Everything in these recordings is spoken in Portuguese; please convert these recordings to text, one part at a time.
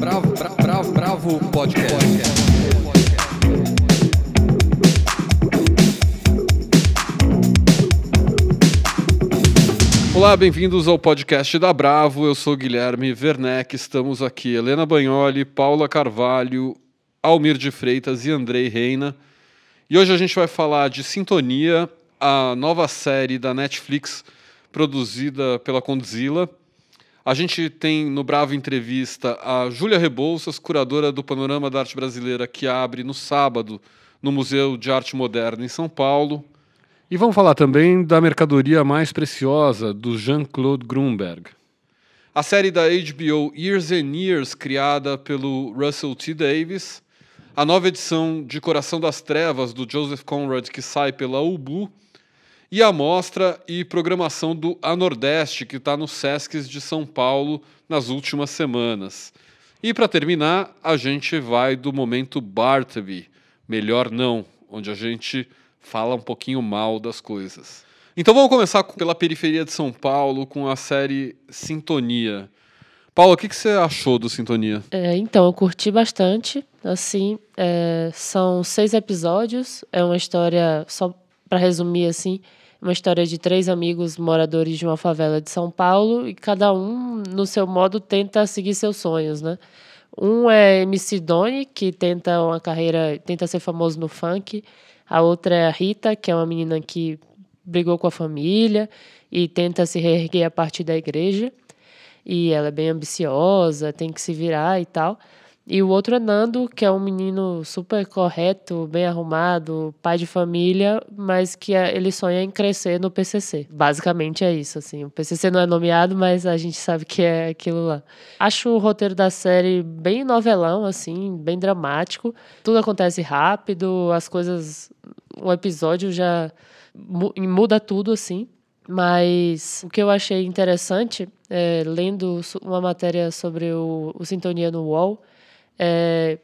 Bravo, Bravo, Bravo, Bravo Podcast. Olá, bem-vindos ao podcast da Bravo. Eu sou Guilherme Werneck. Estamos aqui Helena Bagnoli, Paula Carvalho, Almir de Freitas e Andrei Reina. E hoje a gente vai falar de Sintonia, a nova série da Netflix produzida pela Condzilla. A gente tem no Bravo Entrevista a Júlia Rebouças, curadora do Panorama da Arte Brasileira, que abre no sábado no Museu de Arte Moderna em São Paulo. E vamos falar também da mercadoria mais preciosa, do Jean-Claude Grunberg. A série da HBO Years and Years, criada pelo Russell T. Davis. A nova edição de Coração das Trevas, do Joseph Conrad, que sai pela Ubu e a mostra e programação do A Nordeste, que está nos Sescs de São Paulo nas últimas semanas. E para terminar, a gente vai do momento Bartleby, melhor não, onde a gente fala um pouquinho mal das coisas. Então vamos começar pela periferia de São Paulo com a série Sintonia. Paulo, o que, que você achou do Sintonia? É, então, eu curti bastante. Assim, é, são seis episódios. É uma história, só para resumir assim, uma história de três amigos moradores de uma favela de São Paulo e cada um, no seu modo, tenta seguir seus sonhos, né? Um é MC Doni, que tenta uma carreira, tenta ser famoso no funk. A outra é a Rita, que é uma menina que brigou com a família e tenta se reerguer a partir da igreja. E ela é bem ambiciosa, tem que se virar e tal. E o outro é Nando, que é um menino super correto, bem arrumado, pai de família, mas que é, ele sonha em crescer no PCC. Basicamente é isso, assim. O PCC não é nomeado, mas a gente sabe que é aquilo lá. Acho o roteiro da série bem novelão, assim, bem dramático. Tudo acontece rápido, as coisas... Um episódio já muda tudo, assim. Mas o que eu achei interessante, é, lendo uma matéria sobre o, o Sintonia no UOL, é,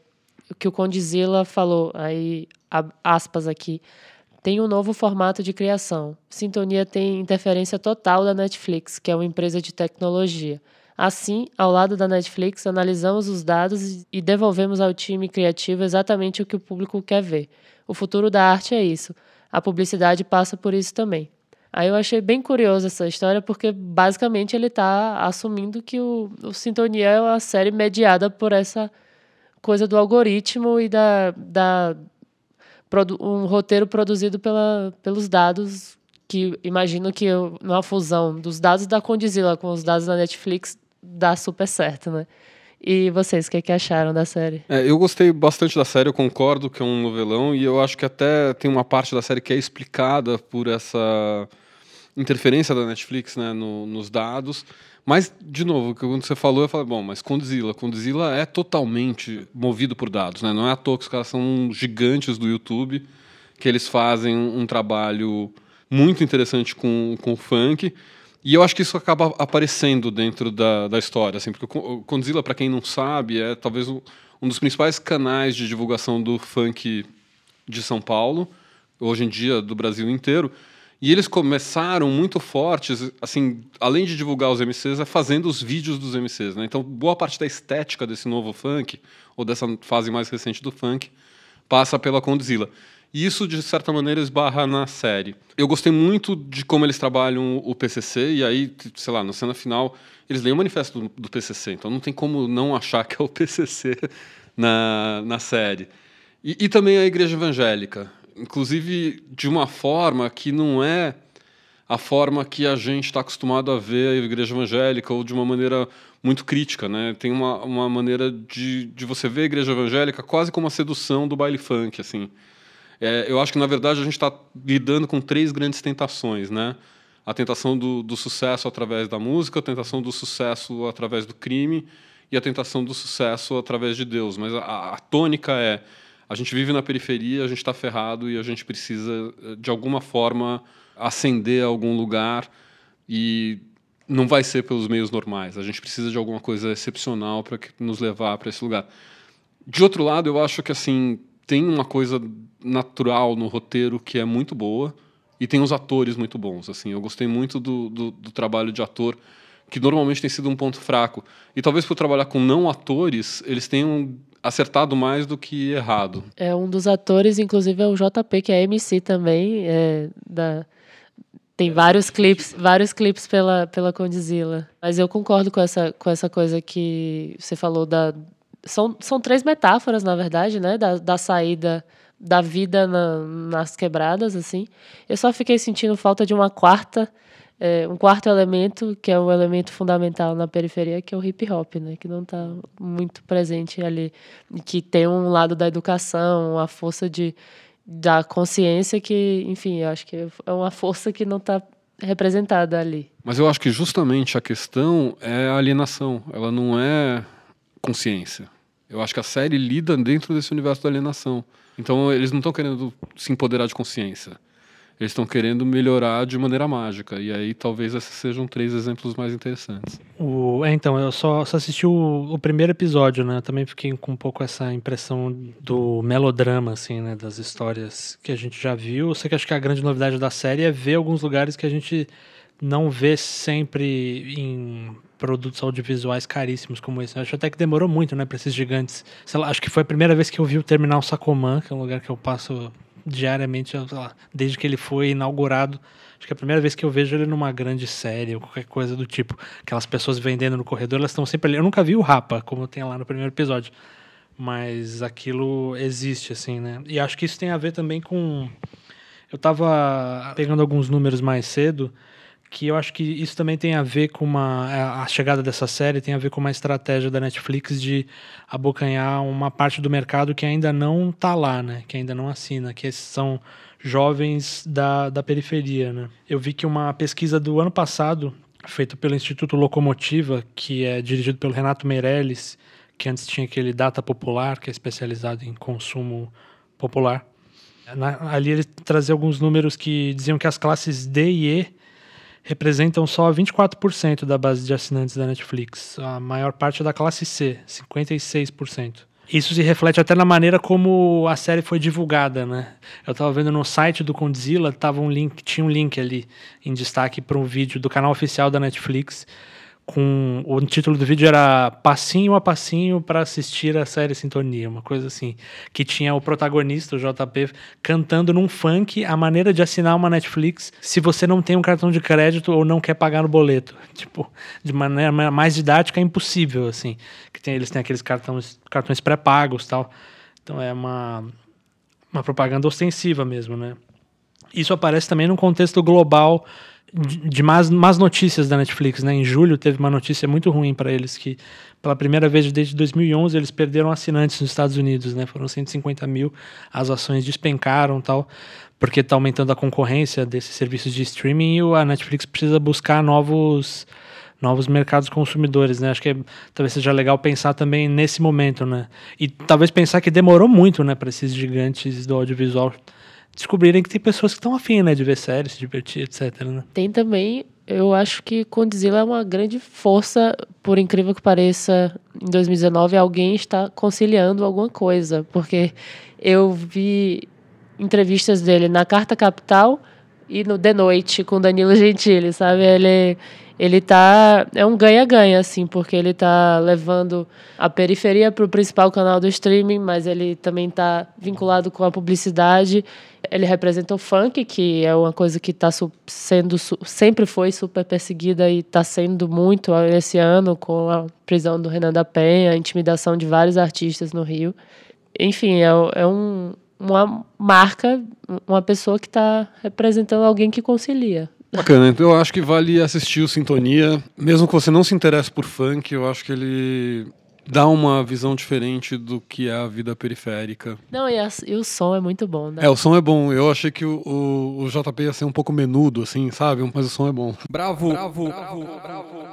que o Condizila falou, aí aspas aqui, tem um novo formato de criação. Sintonia tem interferência total da Netflix, que é uma empresa de tecnologia. Assim, ao lado da Netflix, analisamos os dados e devolvemos ao time criativo exatamente o que o público quer ver. O futuro da arte é isso. A publicidade passa por isso também. Aí eu achei bem curiosa essa história, porque basicamente ele está assumindo que o, o Sintonia é uma série mediada por essa coisa do algoritmo e da, da um roteiro produzido pela, pelos dados que imagino que numa fusão dos dados da Condizila com os dados da Netflix dá super certo, né? E vocês, o que, que acharam da série? É, eu gostei bastante da série, eu concordo que é um novelão, e eu acho que até tem uma parte da série que é explicada por essa interferência da Netflix né, no, nos dados. Mas, de novo, quando você falou, eu falei, bom, mas Condzilla, Condzilla é totalmente movido por dados, né? Não é à toa que os caras são gigantes do YouTube, que eles fazem um trabalho muito interessante com, com o funk. E eu acho que isso acaba aparecendo dentro da, da história, assim, porque o Condzilla, para quem não sabe, é talvez um, um dos principais canais de divulgação do funk de São Paulo, hoje em dia do Brasil inteiro. E eles começaram muito fortes, assim, além de divulgar os MCs, é fazendo os vídeos dos MCs, né? Então, boa parte da estética desse novo funk, ou dessa fase mais recente do funk, passa pela Condzilla. E isso, de certa maneira, esbarra na série. Eu gostei muito de como eles trabalham o PCC, e aí, sei lá, na cena final, eles leem o manifesto do, do PCC, então não tem como não achar que é o PCC na, na série. E, e também a Igreja Evangélica inclusive de uma forma que não é a forma que a gente está acostumado a ver a igreja evangélica ou de uma maneira muito crítica, né? Tem uma, uma maneira de, de você ver a igreja evangélica quase como a sedução do baile funk, assim. É, eu acho que na verdade a gente está lidando com três grandes tentações, né? A tentação do, do sucesso através da música, a tentação do sucesso através do crime e a tentação do sucesso através de Deus. Mas a, a tônica é a gente vive na periferia, a gente está ferrado e a gente precisa, eh, de alguma forma, ascender a algum lugar e não vai ser pelos meios normais. A gente precisa de alguma coisa excepcional para nos levar para esse lugar. De outro lado, eu acho que assim tem uma coisa natural no roteiro que é muito boa e tem os atores muito bons. Assim, eu gostei muito do, do, do trabalho de ator que normalmente tem sido um ponto fraco. E talvez por trabalhar com não atores, eles tenham acertado mais do que errado. É um dos atores, inclusive é o JP, que é MC também, é, da tem vários clipes, vários clipes pela pela Condzilla. Mas eu concordo com essa com essa coisa que você falou da são, são três metáforas, na verdade, né, da, da saída da vida na, nas quebradas assim. Eu só fiquei sentindo falta de uma quarta é, um quarto elemento, que é um elemento fundamental na periferia, que é o hip hop, né? que não está muito presente ali, que tem um lado da educação, a força de, da consciência que, enfim, eu acho que é uma força que não está representada ali. Mas eu acho que justamente a questão é a alienação, ela não é consciência. Eu acho que a série lida dentro desse universo da alienação. Então eles não estão querendo se empoderar de consciência eles estão querendo melhorar de maneira mágica. E aí talvez esses sejam três exemplos mais interessantes. O, é, então, eu só, só assisti o, o, primeiro episódio, né? Também fiquei com um pouco essa impressão do melodrama, assim, né? Das histórias que a gente já viu. Eu sei que acho que a grande novidade da série é ver alguns lugares que a gente não vê sempre em produtos audiovisuais caríssimos como esse. Eu acho até que demorou muito, né, para esses gigantes. Sei lá, acho que foi a primeira vez que eu vi o Terminal Sacomã, que é um lugar que eu passo diariamente, lá, desde que ele foi inaugurado. Acho que é a primeira vez que eu vejo ele numa grande série ou qualquer coisa do tipo. Aquelas pessoas vendendo no corredor, elas estão sempre ali. Eu nunca vi o Rapa, como tem lá no primeiro episódio. Mas aquilo existe, assim, né? E acho que isso tem a ver também com. Eu tava pegando alguns números mais cedo que eu acho que isso também tem a ver com uma é, a chegada dessa série tem a ver com uma estratégia da Netflix de abocanhar uma parte do mercado que ainda não está lá, né? Que ainda não assina, que são jovens da, da periferia, né? Eu vi que uma pesquisa do ano passado feita pelo Instituto Locomotiva, que é dirigido pelo Renato Meirelles, que antes tinha aquele Data Popular, que é especializado em consumo popular. Na, ali ele trazia alguns números que diziam que as classes D e E representam só 24% da base de assinantes da Netflix. A maior parte é da classe C, 56%. Isso se reflete até na maneira como a série foi divulgada, né? Eu estava vendo no site do Condzilla, tava um link, tinha um link ali em destaque para um vídeo do canal oficial da Netflix com o título do vídeo era passinho a passinho para assistir a série Sintonia, uma coisa assim, que tinha o protagonista, o JP, cantando num funk a maneira de assinar uma Netflix se você não tem um cartão de crédito ou não quer pagar no boleto, tipo, de maneira mais didática é impossível assim, que tem, eles têm aqueles cartões cartões pré-pagos, tal. Então é uma uma propaganda ostensiva mesmo, né? Isso aparece também num contexto global de más, más notícias da Netflix, né? Em julho teve uma notícia muito ruim para eles que pela primeira vez desde 2011 eles perderam assinantes nos Estados Unidos, né? Foram 150 mil, as ações despencaram tal, porque está aumentando a concorrência desses serviços de streaming e a Netflix precisa buscar novos novos mercados consumidores, né? Acho que é, talvez seja legal pensar também nesse momento, né? E talvez pensar que demorou muito, né, para esses gigantes do audiovisual descobrirem que tem pessoas que estão afim, né, de ver séries, se divertir, etc. Né? Tem também, eu acho que Condzilla é uma grande força, por incrível que pareça, em 2019 alguém está conciliando alguma coisa, porque eu vi entrevistas dele na Carta Capital e no The Noite com Danilo Gentili, sabe? Ele ele tá é um ganha-ganha assim, porque ele tá levando a periferia para o principal canal do streaming, mas ele também tá vinculado com a publicidade. Ele representa o funk, que é uma coisa que está sendo sempre foi super perseguida e está sendo muito esse ano com a prisão do Renan da Penha, a intimidação de vários artistas no Rio. Enfim, é, é um, uma marca, uma pessoa que está representando alguém que concilia. Bacana, então eu acho que vale assistir o Sintonia. Mesmo que você não se interesse por funk, eu acho que ele dá uma visão diferente do que é a vida periférica. Não, e, a, e o som é muito bom, né? É, o som é bom. Eu achei que o, o, o, JP ia ser um pouco menudo, assim, sabe? Mas o som é bom. Bravo! Bravo! Bravo! bravo.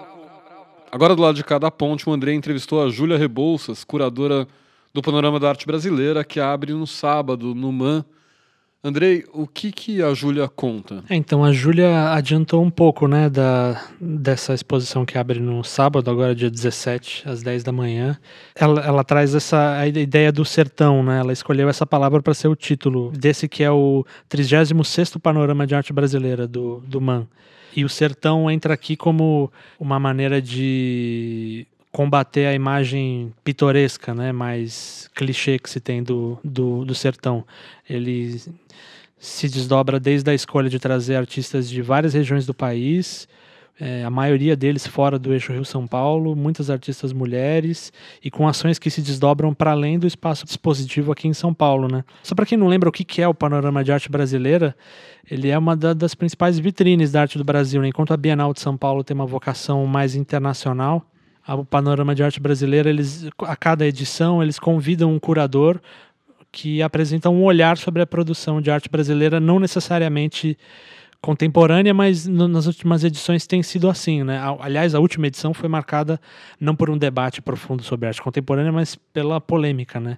Agora, do lado de cada ponte, o André entrevistou a Júlia Rebouças, curadora do Panorama da Arte Brasileira, que abre no sábado, no MAN, Andrei, o que, que a Júlia conta? É, então, a Júlia adiantou um pouco, né, da, dessa exposição que abre no sábado, agora dia 17, às 10 da manhã. Ela, ela traz essa a ideia do sertão, né? Ela escolheu essa palavra para ser o título desse que é o 36º Panorama de Arte Brasileira do, do MAN. E o sertão entra aqui como uma maneira de combater a imagem pitoresca, né, mais clichê que se tem do, do, do sertão. Ele se desdobra desde a escolha de trazer artistas de várias regiões do país, é, a maioria deles fora do eixo Rio-São Paulo, muitas artistas mulheres e com ações que se desdobram para além do espaço dispositivo aqui em São Paulo, né? Só para quem não lembra o que é o panorama de arte brasileira, ele é uma da, das principais vitrines da arte do Brasil. Né? Enquanto a Bienal de São Paulo tem uma vocação mais internacional, o Panorama de Arte Brasileira, eles, a cada edição, eles convidam um curador que apresenta um olhar sobre a produção de arte brasileira, não necessariamente contemporânea, mas no, nas últimas edições tem sido assim, né? Aliás, a última edição foi marcada não por um debate profundo sobre arte contemporânea, mas pela polêmica, né?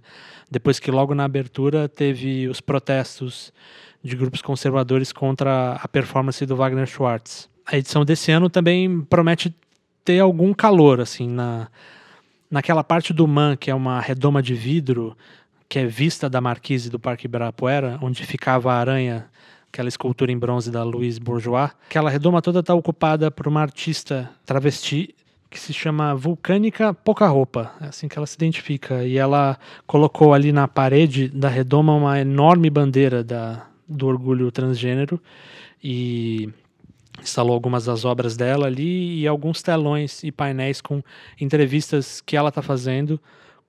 Depois que logo na abertura teve os protestos de grupos conservadores contra a performance do Wagner Schwartz. A edição desse ano também promete ter algum calor, assim, na, naquela parte do Man, que é uma redoma de vidro, que é vista da marquise do Parque Ibirapuera, onde ficava a aranha, aquela escultura em bronze da Louise Bourgeois. Aquela redoma toda está ocupada por uma artista travesti que se chama Vulcânica Pouca Roupa, é assim que ela se identifica. E ela colocou ali na parede da redoma uma enorme bandeira da, do orgulho transgênero e instalou algumas das obras dela ali e alguns telões e painéis com entrevistas que ela está fazendo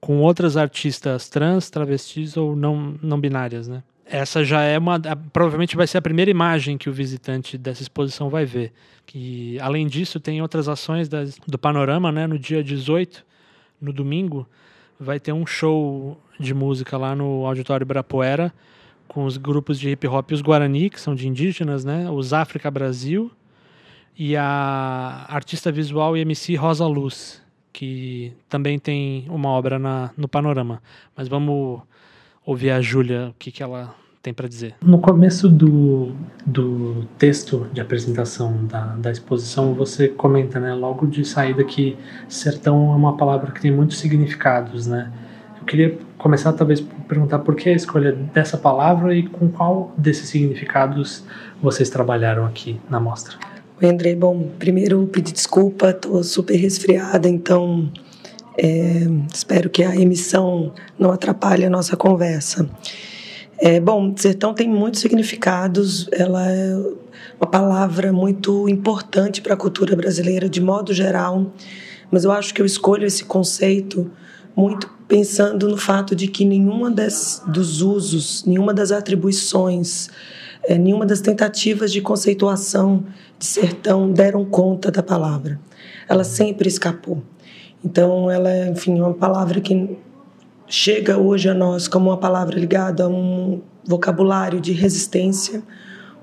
com outras artistas trans, travestis ou não, não binárias, né? Essa já é uma. Provavelmente vai ser a primeira imagem que o visitante dessa exposição vai ver. Que, além disso, tem outras ações das, do Panorama, né? No dia 18, no domingo, vai ter um show de música lá no Auditório Ibirapuera com os grupos de hip hop, os Guarani, que são de indígenas, né? Os África Brasil e a artista visual e MC Rosa Luz, que também tem uma obra na, no Panorama. Mas vamos ouvir a Júlia, o que, que ela tem para dizer. No começo do, do texto de apresentação da, da exposição, você comenta, né, logo de saída, que sertão é uma palavra que tem muitos significados, né? Eu queria começar, talvez, perguntar por que a escolha dessa palavra e com qual desses significados vocês trabalharam aqui na mostra. Oi, André. Bom, primeiro pedir desculpa, estou super resfriada, então é, espero que a emissão não atrapalhe a nossa conversa. É, bom, sertão tem muitos significados, ela é uma palavra muito importante para a cultura brasileira de modo geral, mas eu acho que eu escolho esse conceito muito pensando no fato de que nenhuma das, dos usos, nenhuma das atribuições, é, nenhuma das tentativas de conceituação de sertão deram conta da palavra. Ela sempre escapou. Então, ela é, enfim, uma palavra que chega hoje a nós como uma palavra ligada a um vocabulário de resistência,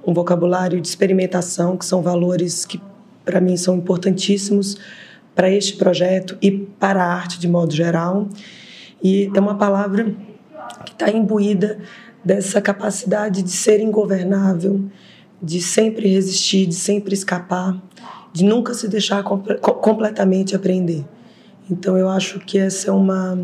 um vocabulário de experimentação, que são valores que, para mim, são importantíssimos para este projeto e para a arte de modo geral. E é uma palavra que está imbuída dessa capacidade de ser ingovernável, de sempre resistir, de sempre escapar, de nunca se deixar completamente aprender. Então eu acho que essa é uma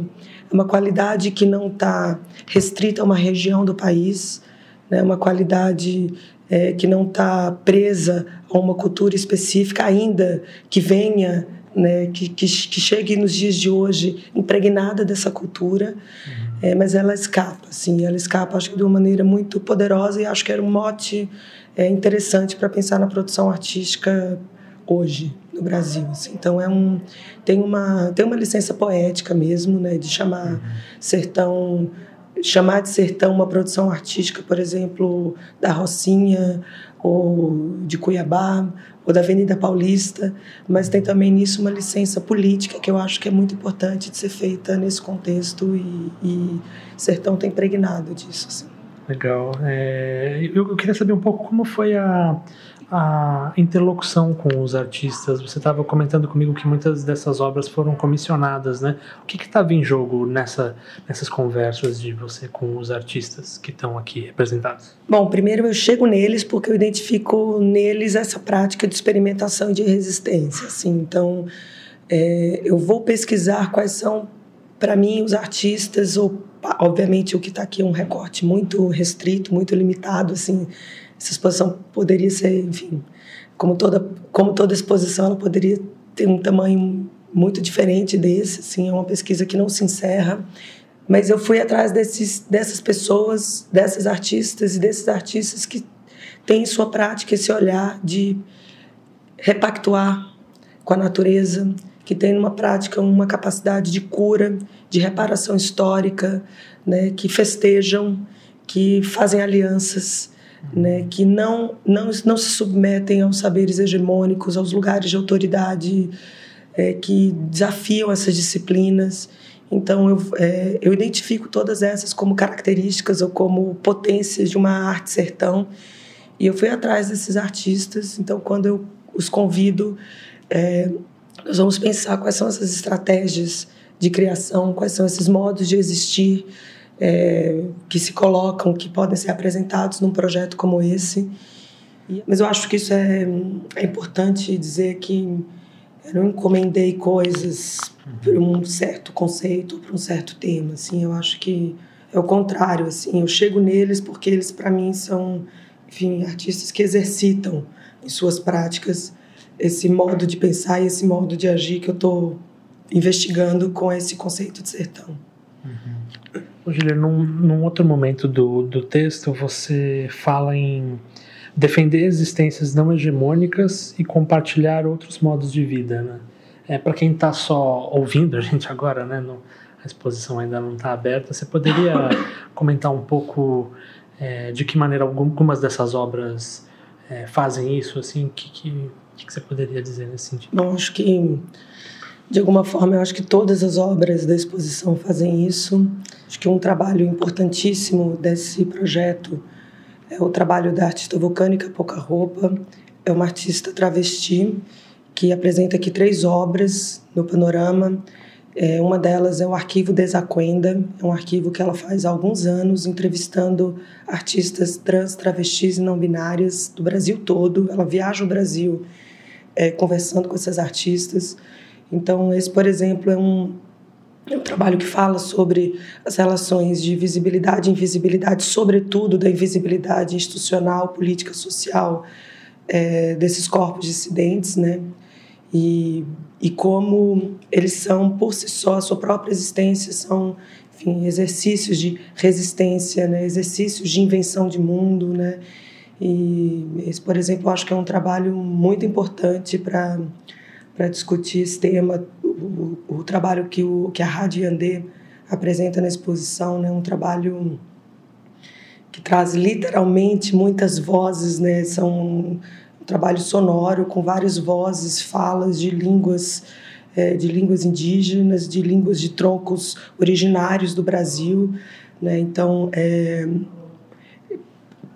uma qualidade que não está restrita a uma região do país, né? Uma qualidade é, que não está presa a uma cultura específica, ainda que venha né, que, que, que, chegue nos dias de hoje impregnada dessa cultura, uhum. é, mas ela escapa, assim, ela escapa, acho que de uma maneira muito poderosa e acho que era um mote é interessante para pensar na produção artística hoje no Brasil. Assim. Então é um tem uma tem uma licença poética mesmo, né, de chamar uhum. sertão chamar de sertão uma produção artística, por exemplo, da Rocinha ou de Cuiabá ou da Avenida Paulista, mas tem também nisso uma licença política que eu acho que é muito importante de ser feita nesse contexto e, e Sertão tem impregnado disso. Assim. Legal. É, eu, eu, queria saber um pouco como foi a, a interlocução com os artistas? Você estava comentando comigo que muitas dessas obras foram comissionadas, né? O que estava em jogo nessa, nessas conversas de você com os artistas que estão aqui representados? Bom, primeiro eu chego neles porque eu identifico neles essa prática de experimentação e de resistência. Assim, então, é, eu vou pesquisar quais são, para mim, os artistas, ou obviamente o que está aqui é um recorte muito restrito, muito limitado, assim, essa exposição poderia ser, enfim, como toda, como toda exposição, ela poderia ter um tamanho muito diferente desse, assim, é uma pesquisa que não se encerra, mas eu fui atrás desses, dessas pessoas, dessas artistas e desses artistas que têm em sua prática esse olhar de repactuar com a natureza, que tem numa prática uma capacidade de cura, de reparação histórica, né, que festejam, que fazem alianças, né, que não, não, não se submetem aos saberes hegemônicos, aos lugares de autoridade, é, que desafiam essas disciplinas. Então, eu, é, eu identifico todas essas como características ou como potências de uma arte sertão. E eu fui atrás desses artistas. Então, quando eu os convido, é, nós vamos pensar quais são essas estratégias de criação, quais são esses modos de existir é, que se colocam, que podem ser apresentados num projeto como esse. Mas eu acho que isso é, é importante dizer que eu não encomendei coisas para um certo conceito, para um certo tema. Assim, eu acho que é o contrário. Assim, eu chego neles porque eles, para mim, são, enfim, artistas que exercitam em suas práticas esse modo de pensar e esse modo de agir que eu estou investigando com esse conceito de sertão. Uhum. Julia, num, num outro momento do, do texto, você fala em defender existências não hegemônicas e compartilhar outros modos de vida, né? É, para quem está só ouvindo a gente agora, né, no, a exposição ainda não está aberta, você poderia comentar um pouco é, de que maneira algumas dessas obras é, fazem isso, assim, o que, que, que, você poderia dizer nesse sentido? Bom, acho que de alguma forma, eu acho que todas as obras da exposição fazem isso. Acho que um trabalho importantíssimo desse projeto é o trabalho da artista vulcânica Pouca Roupa. É uma artista travesti que apresenta aqui três obras no panorama. É, uma delas é o Arquivo Desaquenda, é um arquivo que ela faz há alguns anos, entrevistando artistas trans, travestis e não binárias do Brasil todo. Ela viaja o Brasil é, conversando com essas artistas. Então, esse, por exemplo, é um, é um trabalho que fala sobre as relações de visibilidade e invisibilidade, sobretudo da invisibilidade institucional, política, social é, desses corpos dissidentes, né? E, e como eles são, por si só, a sua própria existência, são enfim, exercícios de resistência, né? exercícios de invenção de mundo. Né? E esse, por exemplo, acho que é um trabalho muito importante para para discutir esse tema, o, o, trabalho que, o, que a Rádio Yandê apresenta na exposição, né? um trabalho que traz literalmente muitas vozes, né? são um, um trabalho sonoro com várias vozes, falas de línguas, é, de línguas indígenas, de línguas de troncos originários do Brasil. Né? Então, é,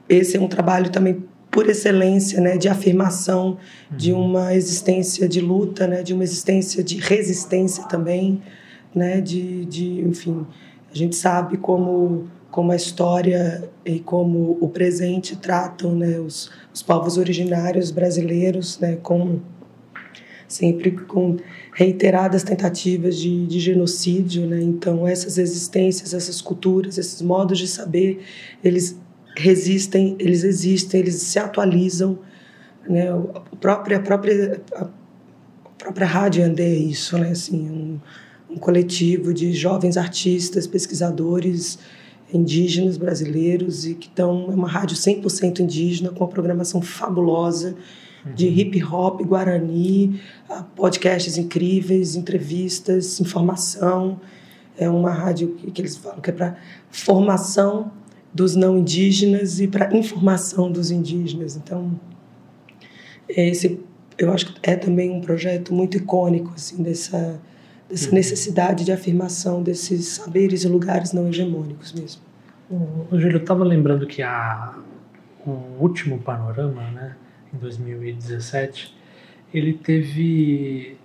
esse é um trabalho também por excelência, né, de afirmação uhum. de uma existência de luta, né, de uma existência de resistência também, né, de, de, enfim, a gente sabe como como a história e como o presente tratam, né, os, os povos originários brasileiros, né, com sempre com reiteradas tentativas de, de genocídio, né? Então essas existências, essas culturas, esses modos de saber, eles resistem, eles existem, eles se atualizam. Né? A, própria, a, própria, a própria Rádio Andê é isso, né? assim, um, um coletivo de jovens artistas, pesquisadores indígenas brasileiros e que estão é uma rádio 100% indígena com uma programação fabulosa de uhum. hip hop, guarani, podcasts incríveis, entrevistas, informação. É uma rádio que, que eles falam que é para formação dos não indígenas e para informação dos indígenas. Então, esse eu acho que é também um projeto muito icônico assim dessa dessa uhum. necessidade de afirmação desses saberes e lugares não hegemônicos mesmo. O, Júlio estava lembrando que a o último panorama, né, em 2017, ele teve,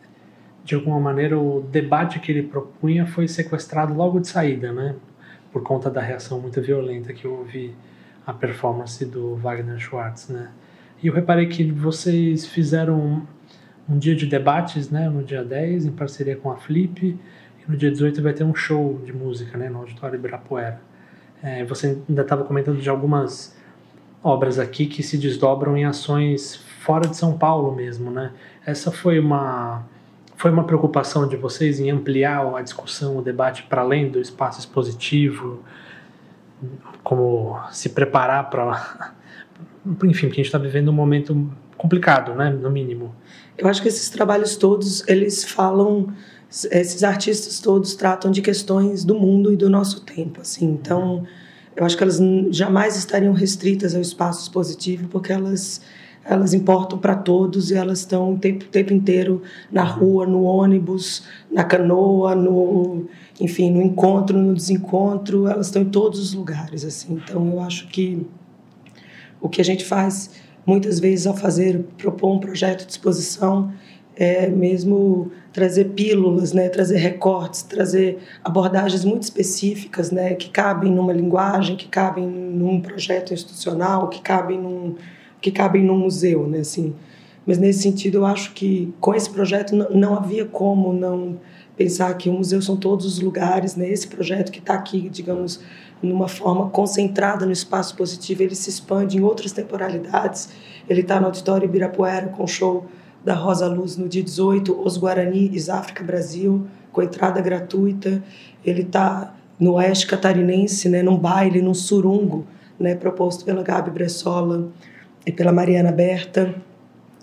de alguma maneira, o debate que ele propunha foi sequestrado logo de saída, né? Por conta da reação muito violenta que houve à performance do Wagner Schwartz, né? E eu reparei que vocês fizeram um dia de debates, né, no dia 10, em parceria com a Flip, e no dia 18 vai ter um show de música, né, no Auditório Ibirapuera. É, você ainda estava comentando de algumas obras aqui que se desdobram em ações fora de São Paulo mesmo, né? Essa foi uma foi uma preocupação de vocês em ampliar a discussão, o debate para além do espaço expositivo, como se preparar para enfim, porque a gente está vivendo um momento complicado, né, no mínimo. Eu acho que esses trabalhos todos, eles falam, esses artistas todos tratam de questões do mundo e do nosso tempo, assim. Então, eu acho que elas jamais estariam restritas ao espaço expositivo, porque elas elas importam para todos e elas estão o tempo, tempo inteiro na rua, no ônibus, na canoa, no, enfim, no encontro, no desencontro, elas estão em todos os lugares, assim. Então, eu acho que o que a gente faz muitas vezes ao fazer propor um projeto de exposição é mesmo trazer pílulas, né, trazer recortes, trazer abordagens muito específicas, né, que cabem numa linguagem, que cabem num projeto institucional, que cabem num que cabem num museu, né, assim. Mas nesse sentido eu acho que com esse projeto não, não havia como não pensar que o museu são todos os lugares, né? Esse projeto que está aqui, digamos, numa forma concentrada no espaço positivo, ele se expande em outras temporalidades. Ele está no Auditório Ibirapuera com o show da Rosa Luz no dia 18, Os Guaranis África Brasil, com entrada gratuita. Ele está no Oeste Catarinense, né, num baile, num surungo, né, proposto pela Gabi Bressola pela Mariana Berta.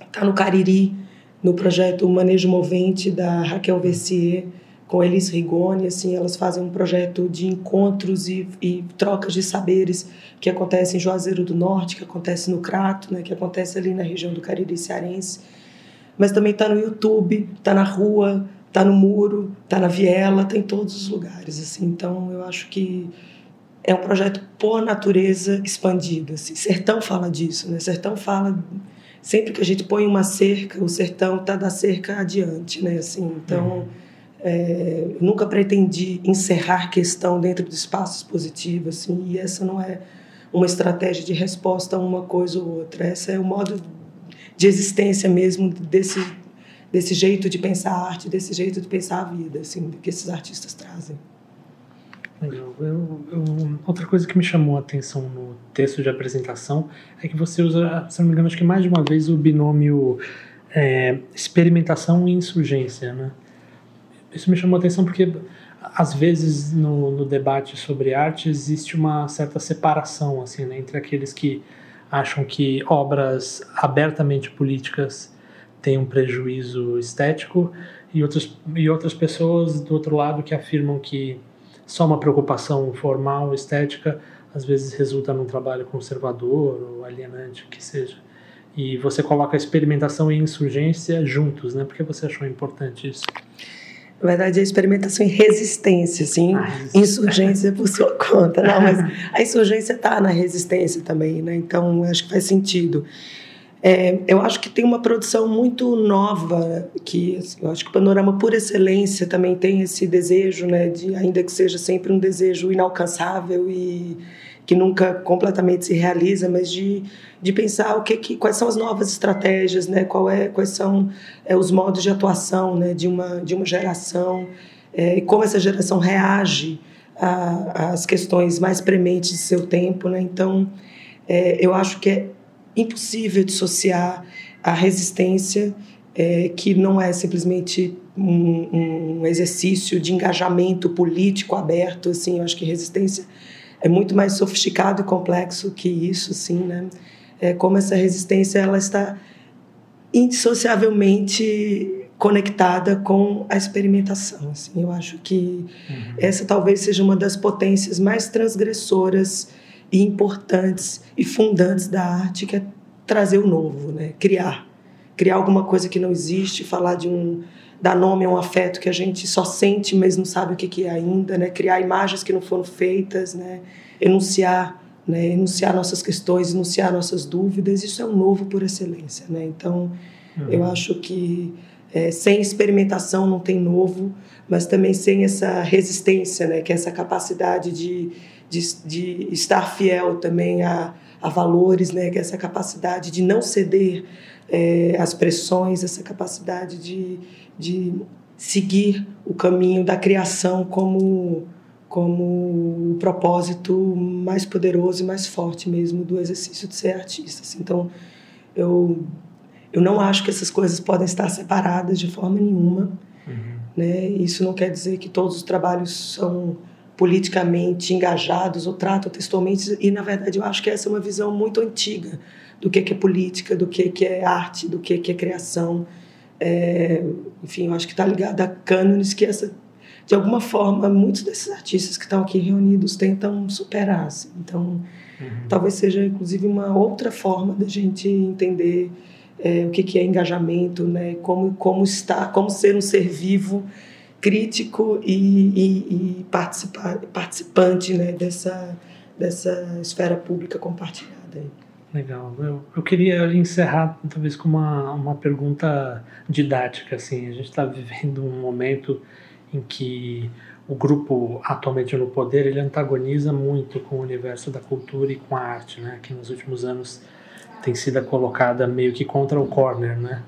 Está no Cariri, no projeto Manejo Movente, da Raquel Vessier com Elis Rigoni, assim, elas fazem um projeto de encontros e, e, trocas de saberes que acontece em Juazeiro do Norte, que acontece no Crato, né, que acontece ali na região do Cariri Cearense. Mas também está no YouTube, está na rua, está no muro, está na viela, está em todos os lugares. Assim. Então, eu acho que é um projeto por natureza expandido. Assim. Sertão fala disso, né? Sertão fala sempre que a gente põe uma cerca, o sertão está da cerca adiante, né? Assim, então uhum é, nunca pretendi encerrar questão dentro do espaço expositivo, assim, e essa não é uma estratégia de resposta a uma coisa ou outra. Essa é o modo de existência mesmo desse desse jeito de pensar a arte, desse jeito de pensar a vida, assim, que esses artistas trazem. Legal. Eu, eu, outra coisa que me chamou a atenção no texto de apresentação é que você usa, se não me engano, acho que mais de uma vez o binômio é, experimentação e insurgência, né? isso me chamou a atenção porque às vezes no, no, debate sobre arte existe uma certa separação assim né, entre aqueles que acham que obras abertamente políticas têm um prejuízo estético e outras e outras pessoas do outro lado que afirmam que só uma preocupação formal estética às vezes resulta num trabalho conservador ou alienante que seja e você coloca a experimentação e insurgência juntos né por que você achou importante isso na verdade, a experimentação em resistência, assim, ah, insurgência por sua conta. Não, mas a insurgência está na resistência também, né? Então, acho que faz sentido. É, eu acho que tem uma produção muito nova, que assim, eu acho que o Panorama por excelência também tem esse desejo, né, de ainda que seja sempre um desejo inalcançável e que nunca completamente se realiza, mas de, de pensar o que, que quais são as novas estratégias, né? Qual é, quais são é, os modos de atuação, né? De uma de uma geração é, e como essa geração reage às questões mais prementes de seu tempo, né? Então, é, eu acho que é impossível dissociar a resistência é, que não é simplesmente um, um exercício de engajamento político aberto, assim. Eu acho que resistência é muito mais sofisticado e complexo que isso, sim, né? É como essa resistência ela está indissociavelmente conectada com a experimentação. Assim, eu acho que uhum. essa talvez seja uma das potências mais transgressoras e importantes e fundantes da arte, que é trazer o novo, né? Criar, criar alguma coisa que não existe, falar de um dar nome a um afeto que a gente só sente, mas não sabe o que, que é ainda, né? Criar imagens que não foram feitas, né? Enunciar né, enunciar nossas questões, enunciar nossas dúvidas, isso é um novo por excelência. Né? Então, uhum. eu acho que é, sem experimentação não tem novo, mas também sem essa resistência, né, que é essa capacidade de, de, de estar fiel também a, a valores, né, que é essa capacidade de não ceder é, às pressões, essa capacidade de, de seguir o caminho da criação como como o propósito mais poderoso e mais forte mesmo do exercício de ser artista. Assim. Então, eu eu não acho que essas coisas podem estar separadas de forma nenhuma. Uhum. Né? Isso não quer dizer que todos os trabalhos são politicamente engajados ou tratam textualmente. E, na verdade, eu acho que essa é uma visão muito antiga do que é política, do que é arte, do que é criação. É, enfim, eu acho que está ligado a cânones que essa de alguma forma muitos desses artistas que estão aqui reunidos tentam superar assim. então uhum. talvez seja inclusive uma outra forma da gente entender é, o que, que é engajamento, né? como, como, está, como ser um ser vivo, crítico e, e, e participante né? dessa, dessa esfera pública compartilhada. Legal. Eu, eu queria encerrar talvez com uma, uma pergunta didática. Assim. A gente está vivendo um momento em que o grupo atualmente no poder ele antagoniza muito com o universo da cultura e com a arte, né? Que nos últimos anos tem sido colocada meio que contra o corner, né?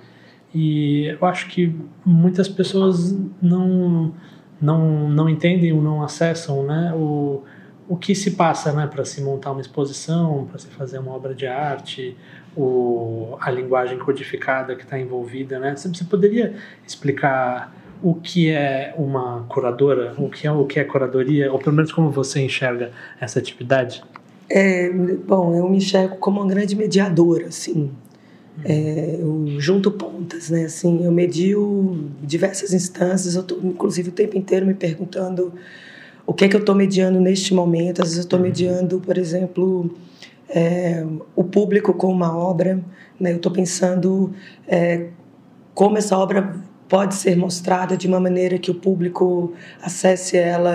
E eu acho que muitas pessoas não não não entendem ou não acessam, né? O o que se passa, né, para se montar uma exposição, para se fazer uma obra de arte, o, a linguagem codificada que está envolvida, né? Você, você poderia explicar o que é uma curadora, o que é o que é curadoria, ou pelo menos como você enxerga essa atividade? É, bom, eu me enxergo como uma grande mediadora, assim. É, eu junto pontas, né? Assim, eu medio diversas instâncias, eu tô, inclusive o tempo inteiro me perguntando o que é que eu estou mediando neste momento. Às vezes eu estou uhum. mediando, por exemplo, é, o público com uma obra, né? Eu estou pensando é, como essa obra pode ser mostrada de uma maneira que o público acesse ela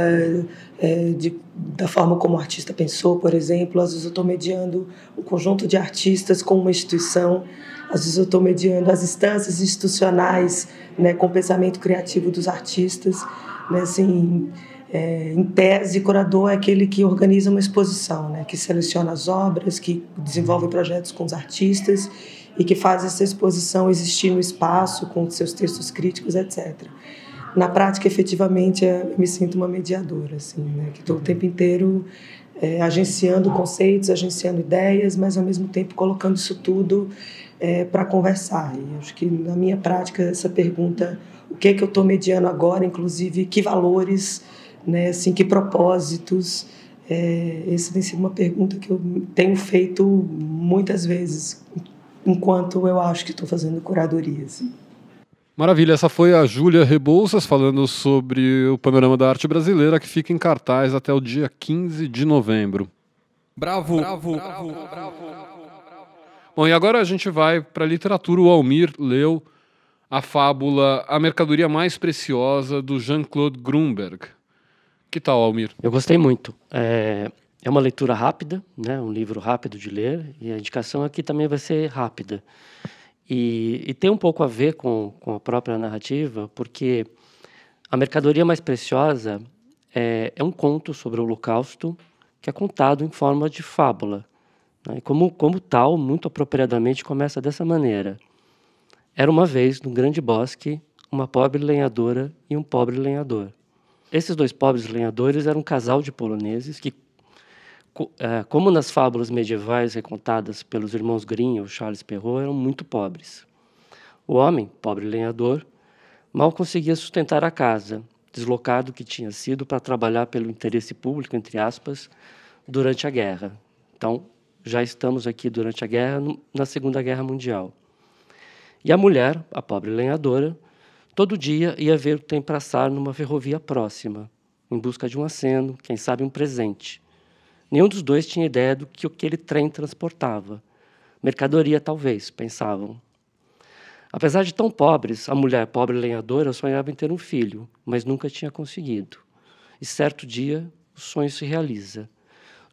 é, de, da forma como o artista pensou, por exemplo. Às vezes eu estou mediando um conjunto de artistas com uma instituição, às vezes eu estou mediando as instâncias institucionais né, com o pensamento criativo dos artistas. Né, assim, é, em tese, curador é aquele que organiza uma exposição, né, que seleciona as obras, que desenvolve projetos com os artistas e que faz essa exposição existir no espaço com seus textos críticos, etc. Na prática, efetivamente, eu me sinto uma mediadora, assim, né? que estou o tempo inteiro é, agenciando conceitos, agenciando ideias, mas ao mesmo tempo colocando isso tudo é, para conversar. E acho que na minha prática essa pergunta, o que é que eu estou mediando agora, inclusive que valores, né, assim, que propósitos, é, essa tem sido uma pergunta que eu tenho feito muitas vezes enquanto eu acho que estou fazendo curadoria. Assim. Maravilha, essa foi a Júlia Rebouças falando sobre o panorama da arte brasileira que fica em cartaz até o dia 15 de novembro. Bravo, bravo, bravo, bravo. Bom, e agora a gente vai para a literatura. O Almir leu a fábula A Mercadoria Mais Preciosa do Jean-Claude Grunberg. Que tal, Almir? Eu gostei muito. É, é uma leitura rápida, né? um livro rápido de ler, e a indicação aqui também vai ser rápida. E, e tem um pouco a ver com, com a própria narrativa, porque a mercadoria mais preciosa é, é um conto sobre o Holocausto que é contado em forma de fábula. Né? Como, como tal, muito apropriadamente, começa dessa maneira. Era uma vez, num grande bosque, uma pobre lenhadora e um pobre lenhador. Esses dois pobres lenhadores eram um casal de poloneses que é, como nas fábulas medievais recontadas pelos irmãos Grimm ou Charles Perrault, eram muito pobres. O homem, pobre lenhador, mal conseguia sustentar a casa, deslocado que tinha sido para trabalhar pelo interesse público, entre aspas, durante a guerra. Então, já estamos aqui durante a guerra, na Segunda Guerra Mundial. E a mulher, a pobre lenhadora, todo dia ia ver o trem passar numa ferrovia próxima, em busca de um aceno, quem sabe um presente. Nenhum dos dois tinha ideia do que aquele trem transportava. Mercadoria, talvez, pensavam. Apesar de tão pobres, a mulher pobre lenhadora sonhava em ter um filho, mas nunca tinha conseguido. E certo dia, o sonho se realiza.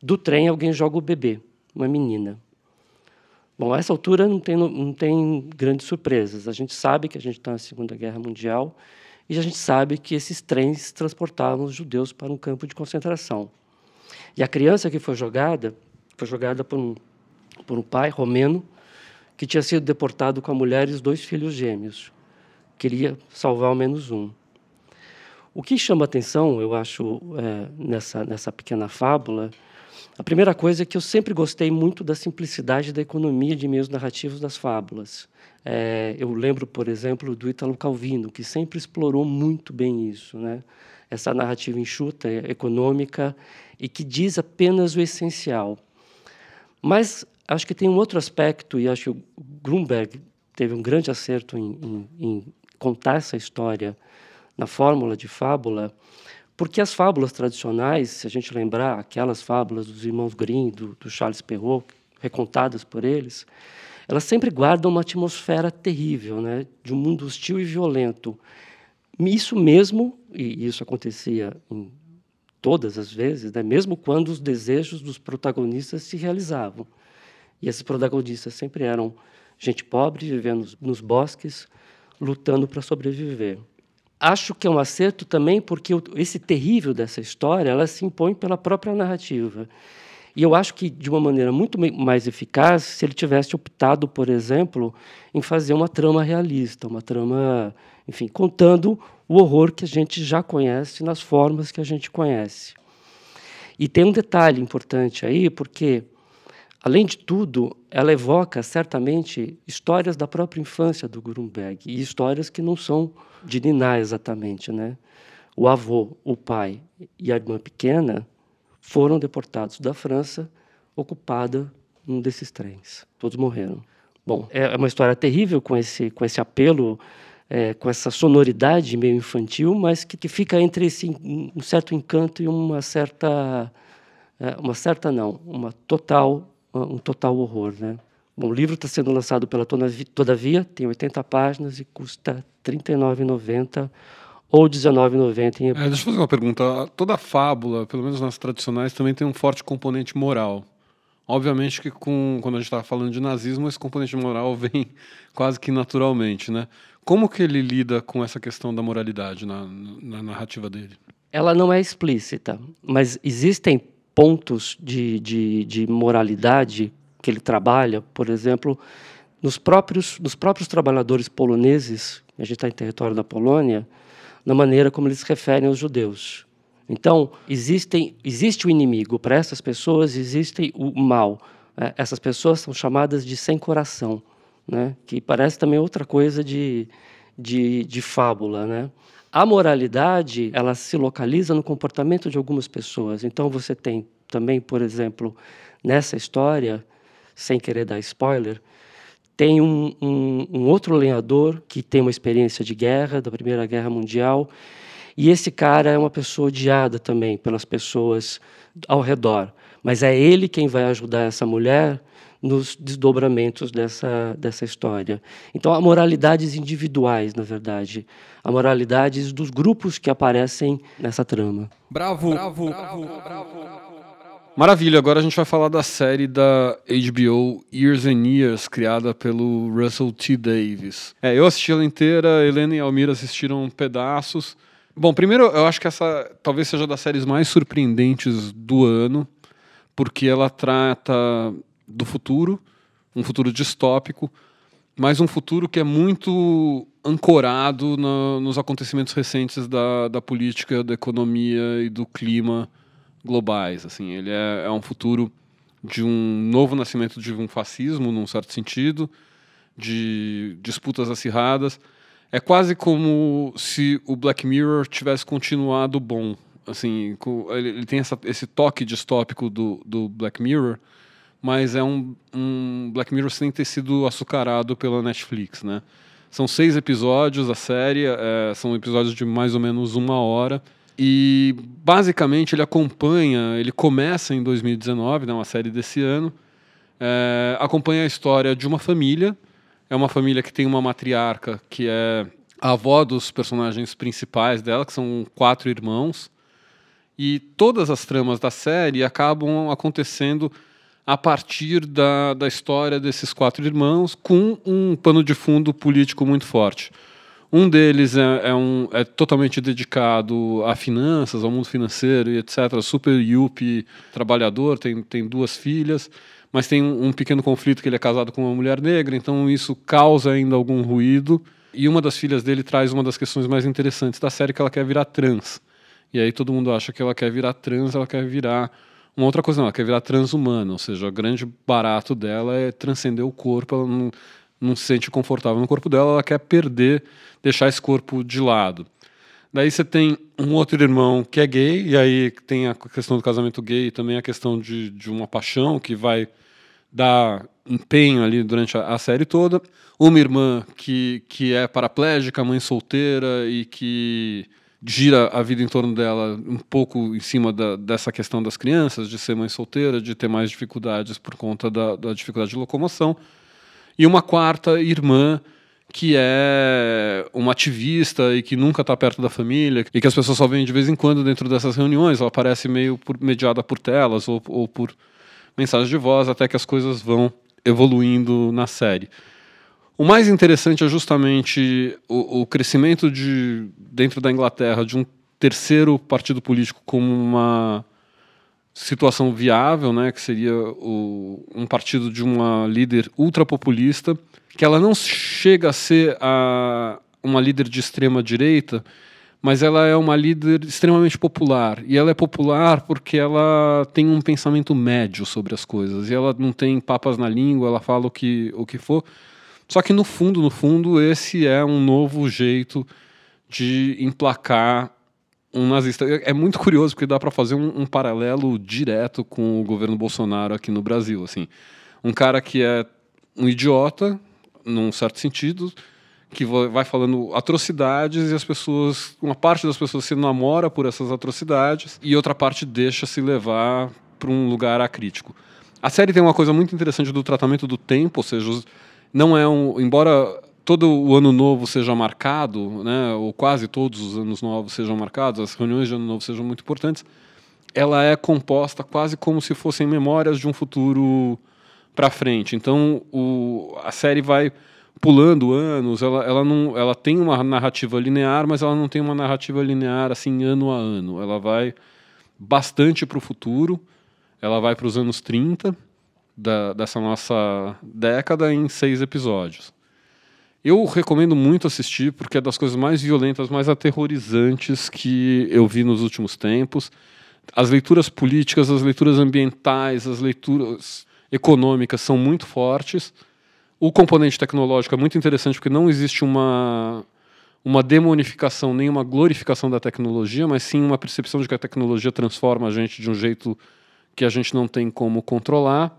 Do trem, alguém joga o bebê, uma menina. Bom, a essa altura não tem, não tem grandes surpresas. A gente sabe que a gente está na Segunda Guerra Mundial e a gente sabe que esses trens transportavam os judeus para um campo de concentração. E a criança que foi jogada foi jogada por um, por um pai romeno que tinha sido deportado com a mulher e os dois filhos gêmeos. Queria salvar ao menos um. O que chama atenção, eu acho, é, nessa, nessa pequena fábula, a primeira coisa é que eu sempre gostei muito da simplicidade da economia de meios narrativos das fábulas. É, eu lembro, por exemplo, do Italo Calvino, que sempre explorou muito bem isso, né? essa narrativa enxuta, econômica, e que diz apenas o essencial. Mas acho que tem um outro aspecto, e acho que o Grunberg teve um grande acerto em, em, em contar essa história na fórmula de fábula, porque as fábulas tradicionais, se a gente lembrar aquelas fábulas dos irmãos Grimm, do, do Charles Perrault, recontadas por eles, elas sempre guardam uma atmosfera terrível, né, de um mundo hostil e violento. Isso mesmo, e isso acontecia em todas as vezes, né, mesmo quando os desejos dos protagonistas se realizavam. E esses protagonistas sempre eram gente pobre, vivendo nos, nos bosques, lutando para sobreviver acho que é um acerto também porque esse terrível dessa história ela se impõe pela própria narrativa. E eu acho que de uma maneira muito mais eficaz se ele tivesse optado, por exemplo, em fazer uma trama realista, uma trama, enfim, contando o horror que a gente já conhece nas formas que a gente conhece. E tem um detalhe importante aí, porque Além de tudo, ela evoca certamente histórias da própria infância do Grunberg e histórias que não são de Niná exatamente, né? O avô, o pai e a irmã pequena foram deportados da França, ocupada num desses trens. Todos morreram. Bom, é uma história terrível com esse com esse apelo, é, com essa sonoridade meio infantil, mas que, que fica entre esse um certo encanto e uma certa é, uma certa não, uma total um total horror. Né? Bom, o livro está sendo lançado pela Todavia, tem 80 páginas e custa R$ 39,90 ou R$ 19,90 em... É, deixa eu fazer uma pergunta. Toda fábula, pelo menos nas tradicionais, também tem um forte componente moral. Obviamente que com, quando a gente está falando de nazismo, esse componente moral vem quase que naturalmente, né? Como que ele lida com essa questão da moralidade na, na narrativa dele? Ela não é explícita, mas existem pontos de, de, de moralidade que ele trabalha, por exemplo, nos próprios, nos próprios trabalhadores poloneses, a gente está em território da Polônia, na maneira como eles se referem aos judeus. Então, existem, existe o inimigo, para essas pessoas existe o mal. É, essas pessoas são chamadas de sem coração, né? que parece também outra coisa de, de, de fábula. Né? A moralidade, ela se localiza no comportamento de algumas pessoas. Então você tem também, por exemplo, nessa história, sem querer dar spoiler, tem um, um, um outro lenhador que tem uma experiência de guerra, da Primeira Guerra Mundial, e esse cara é uma pessoa odiada também pelas pessoas ao redor. Mas é ele quem vai ajudar essa mulher nos desdobramentos dessa, dessa história. Então, há moralidades individuais, na verdade. Há moralidades dos grupos que aparecem nessa trama. Bravo! Bravo! bravo, bravo. Maravilha, agora a gente vai falar da série da HBO Years and Years, criada pelo Russell T. Davis. É, eu assisti ela inteira, Helena e Almira assistiram pedaços. Bom, primeiro, eu acho que essa talvez seja das séries mais surpreendentes do ano, porque ela trata do futuro, um futuro distópico, mas um futuro que é muito ancorado no, nos acontecimentos recentes da, da política, da economia e do clima globais. Assim, ele é, é um futuro de um novo nascimento de um fascismo, num certo sentido, de disputas acirradas. É quase como se o Black Mirror tivesse continuado bom. Assim, ele, tem essa, esse toque distópico do, do Black Mirror, mas é um, um Black Mirror sem ter sido açucarado pela Netflix, né? São seis episódios a série, é, são episódios de mais ou menos uma hora. E basicamente ele acompanha, ele começa em 2019, né, uma série desse ano, é, acompanha a história de uma família. É uma família que tem uma matriarca que é a avó dos personagens principais dela, que são quatro irmãos. E todas as tramas da série acabam acontecendo a partir da, da história desses quatro irmãos, com um pano de fundo político muito forte. Um deles é, é, um, é totalmente dedicado a finanças, ao mundo financeiro e etc. Super yuppie, trabalhador, tem, tem duas filhas, mas tem um, um pequeno conflito que ele é casado com uma mulher negra, então isso causa ainda algum ruído. E uma das filhas dele traz uma das questões mais interessantes da série, que ela quer virar trans. E aí todo mundo acha que ela quer virar trans, ela quer virar uma outra coisa, não, ela quer virar transhumana, ou seja, o grande barato dela é transcender o corpo, ela não, não se sente confortável no corpo dela, ela quer perder, deixar esse corpo de lado. Daí você tem um outro irmão que é gay, e aí tem a questão do casamento gay e também a questão de, de uma paixão que vai dar empenho ali durante a, a, série toda. Uma irmã que, que é paraplégica, mãe solteira e que gira a vida em torno dela um pouco em cima da, dessa questão das crianças, de ser mãe solteira, de ter mais dificuldades por conta da, da dificuldade de locomoção. E uma quarta irmã que é uma ativista e que nunca está perto da família e que as pessoas só veem de vez em quando dentro dessas reuniões. Ela aparece meio por, mediada por telas ou, ou por mensagens de voz até que as coisas vão evoluindo na série. O mais interessante é justamente o, o crescimento de, dentro da Inglaterra de um terceiro partido político como uma situação viável, né, que seria o, um partido de uma líder ultrapopulista, que ela não chega a ser a, uma líder de extrema direita, mas ela é uma líder extremamente popular. E ela é popular porque ela tem um pensamento médio sobre as coisas. E ela não tem papas na língua, ela fala o que, o que for. Só que no fundo, no fundo, esse é um novo jeito de emplacar um nazista. É, é muito curioso porque dá para fazer um, um, paralelo direto com o governo Bolsonaro aqui no Brasil. Assim, um cara que é um idiota, num certo sentido, que vai falando atrocidades e as pessoas, uma parte das pessoas se namora por essas atrocidades e outra parte deixa se levar para um lugar acrítico. A série tem uma coisa muito interessante do tratamento do tempo, ou seja, não é um. Embora todo o ano novo seja marcado, né, ou quase todos os anos novos sejam marcados, as reuniões de ano novo sejam muito importantes, ela é composta quase como se fossem memórias de um futuro para frente. Então, o, a série vai pulando anos, ela, ela, não, ela tem uma narrativa linear, mas ela não tem uma narrativa linear assim ano a ano. Ela vai bastante para o futuro, ela vai para os anos 30, da, dessa nossa década em seis episódios. Eu recomendo muito assistir porque é das coisas mais violentas, mais aterrorizantes que eu vi nos últimos tempos. As leituras políticas, as leituras ambientais, as leituras econômicas são muito fortes. O componente tecnológico é muito interessante porque não existe uma uma demonificação nem uma glorificação da tecnologia, mas sim uma percepção de que a tecnologia transforma a gente de um jeito que a gente não tem como controlar.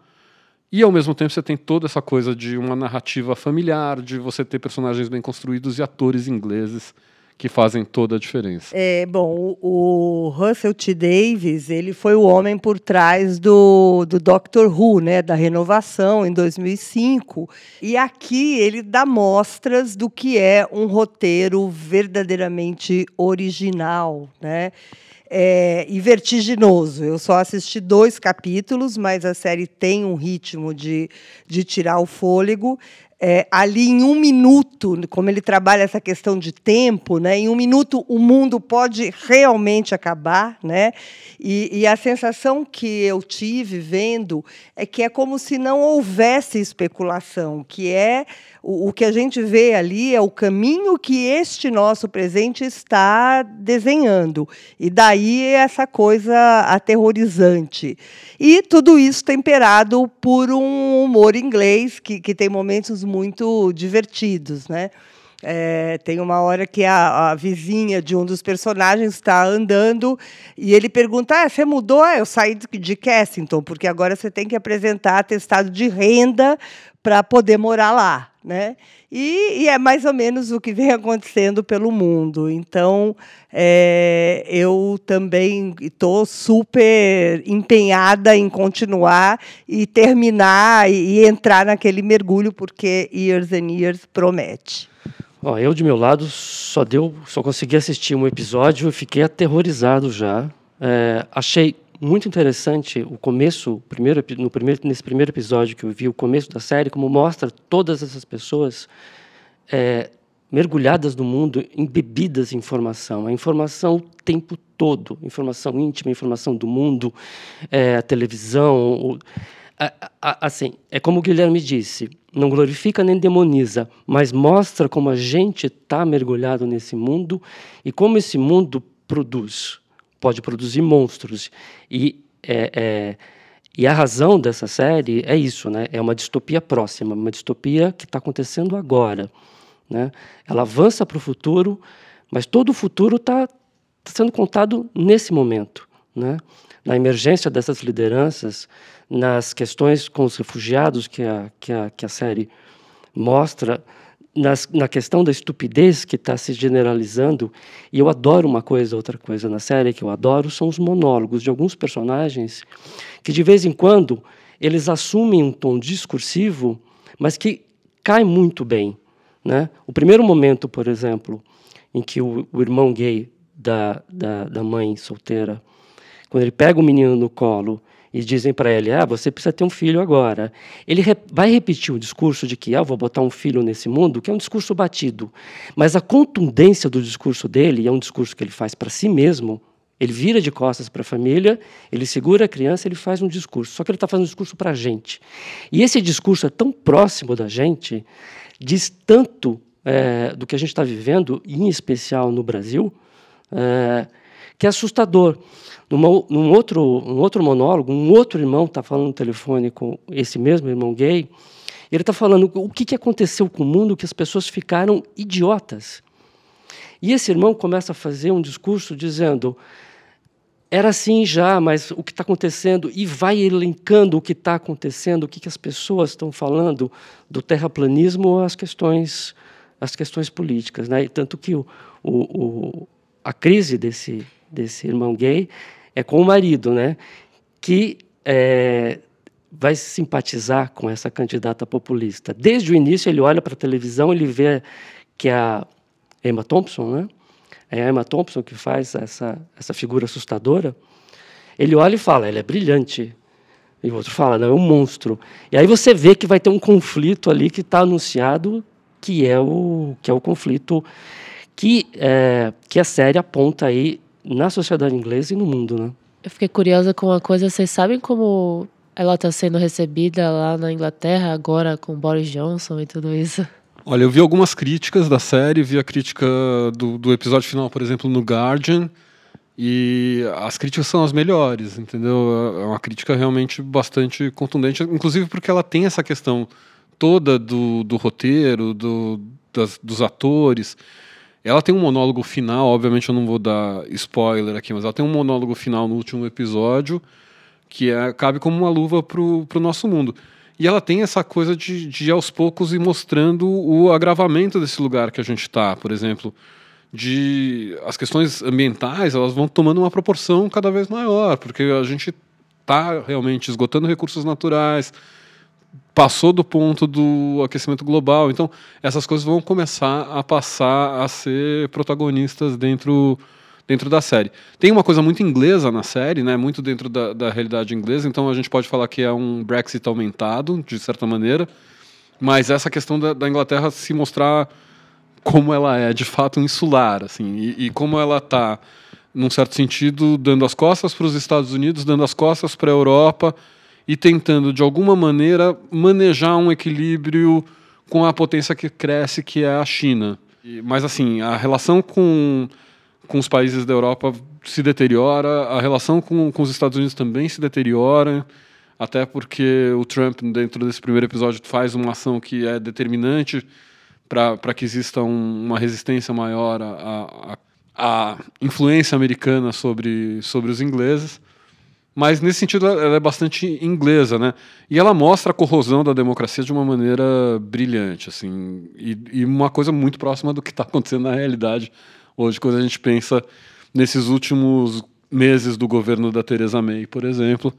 E ao mesmo tempo você tem toda essa coisa de uma narrativa familiar, de você ter personagens bem construídos e atores ingleses que fazem toda a diferença. É, bom, o Russell T. Davis, ele foi o homem por trás do, do Doctor Who, né, da renovação em 2005. E aqui ele dá mostras do que é um roteiro verdadeiramente original, né? É, e vertiginoso. Eu só assisti dois capítulos, mas a série tem um ritmo de, de tirar o fôlego é, ali em um minuto, como ele trabalha essa questão de tempo, né, em um minuto o mundo pode realmente acabar, né? E, e, a sensação que eu tive vendo é que é como se não houvesse especulação, que é o, o que a gente vê ali é o caminho que este nosso presente está desenhando. E daí essa coisa aterrorizante. E tudo isso temperado por um humor inglês que, que tem momentos muito divertidos, né? É, tem uma hora que a, a, vizinha de um dos personagens está andando e ele pergunta: ah, você mudou? Ah, eu saí de, Kensington, porque agora você tem que apresentar atestado de renda para poder morar lá. Né? E, e, é mais ou menos o que vem acontecendo pelo mundo. Então, é, eu também estou super empenhada em continuar e terminar e, e, entrar naquele mergulho, porque Years and Years promete. Ó, eu, de meu lado, só deu, só consegui assistir um episódio e fiquei aterrorizado já. É, achei muito interessante o começo, primeiro, no primeiro, nesse primeiro episódio que eu vi, o começo da série, como mostra todas essas pessoas é, mergulhadas no mundo, embebidas em informação. A informação o tempo todo, informação íntima, informação do mundo, é, a televisão. O, a, a, assim, é como o Guilherme disse, não glorifica nem demoniza, mas mostra como a gente está mergulhado nesse mundo e como esse mundo produz pode produzir monstros. E, é, é, e a razão dessa série é isso, né? é uma distopia próxima, uma distopia que está acontecendo agora. Né? Ela avança para o futuro, mas todo o futuro está tá sendo contado nesse momento. Né? Na emergência dessas lideranças, nas questões com os refugiados que a, que a, que a série mostra, nas, na questão da estupidez que está se generalizando, e eu adoro uma coisa, outra coisa na série que eu adoro, são os monólogos de alguns personagens que, de vez em quando, eles assumem um tom discursivo, mas que cai muito bem. Né? O primeiro momento, por exemplo, em que o, o irmão gay da, da, da mãe solteira, quando ele pega o menino no colo e dizem para ele: ah, você precisa ter um filho agora. Ele re vai repetir o discurso de que ah, vou botar um filho nesse mundo, que é um discurso batido. Mas a contundência do discurso dele, e é um discurso que ele faz para si mesmo, ele vira de costas para a família, ele segura a criança, ele faz um discurso. Só que ele está fazendo um discurso para a gente. E esse discurso é tão próximo da gente, diz tanto é, do que a gente está vivendo, em especial no Brasil, é, que é assustador. Numa, num outro, um outro monólogo, um outro irmão está falando no telefone com esse mesmo irmão gay, ele está falando o que, que aconteceu com o mundo que as pessoas ficaram idiotas. E esse irmão começa a fazer um discurso dizendo: era assim já, mas o que está acontecendo, e vai elencando o que está acontecendo, o que, que as pessoas estão falando do terraplanismo às questões, às questões políticas. Né? E tanto que o, o, o, a crise desse, desse irmão gay é com o marido, né? Que é, vai simpatizar com essa candidata populista. Desde o início, ele olha para a televisão, ele vê que é a Emma Thompson, né? É a Emma Thompson que faz essa, essa figura assustadora. Ele olha e fala: ela é brilhante. E o outro fala: não, é um monstro. E aí você vê que vai ter um conflito ali que está anunciado, que é o, que é o conflito que, é, que a série aponta aí na sociedade inglesa e no mundo, né? Eu fiquei curiosa com uma coisa. Vocês sabem como ela está sendo recebida lá na Inglaterra agora com Boris Johnson e tudo isso? Olha, eu vi algumas críticas da série, vi a crítica do, do episódio final, por exemplo, no Guardian, e as críticas são as melhores, entendeu? É uma crítica realmente bastante contundente, inclusive porque ela tem essa questão toda do, do roteiro, do, das, dos atores. Ela tem um monólogo final, obviamente eu não vou dar spoiler aqui, mas ela tem um monólogo final no último episódio que é, cabe como uma luva pro, pro nosso mundo. E ela tem essa coisa de, de aos poucos ir mostrando o agravamento desse lugar que a gente está, por exemplo, de as questões ambientais, elas vão tomando uma proporção cada vez maior, porque a gente está realmente esgotando recursos naturais, passou do ponto do aquecimento global. Então, essas coisas vão começar a passar a ser protagonistas dentro, dentro da série. Tem uma coisa muito inglesa na série, né? muito dentro da, da realidade inglesa, então a gente pode falar que é um Brexit aumentado, de certa maneira, mas essa questão da, da Inglaterra se mostrar como ela é de fato insular, assim, e, e como ela está, num certo sentido, dando as costas para os Estados Unidos, dando as costas para a Europa, e tentando, de alguma maneira, manejar um equilíbrio com a potência que cresce, que é a China. Mas, assim, a relação com, com os países da Europa se deteriora, a relação com, com os Estados Unidos também se deteriora, até porque o Trump, dentro desse primeiro episódio, faz uma ação que é determinante para que exista um, uma resistência maior à, à, à influência americana sobre, sobre os ingleses. Mas nesse sentido ela é bastante inglesa, né? E ela mostra a corrosão da democracia de uma maneira brilhante, assim, e, e uma coisa muito próxima do que está acontecendo na realidade hoje, quando a gente pensa nesses últimos meses do governo da Theresa May, por exemplo,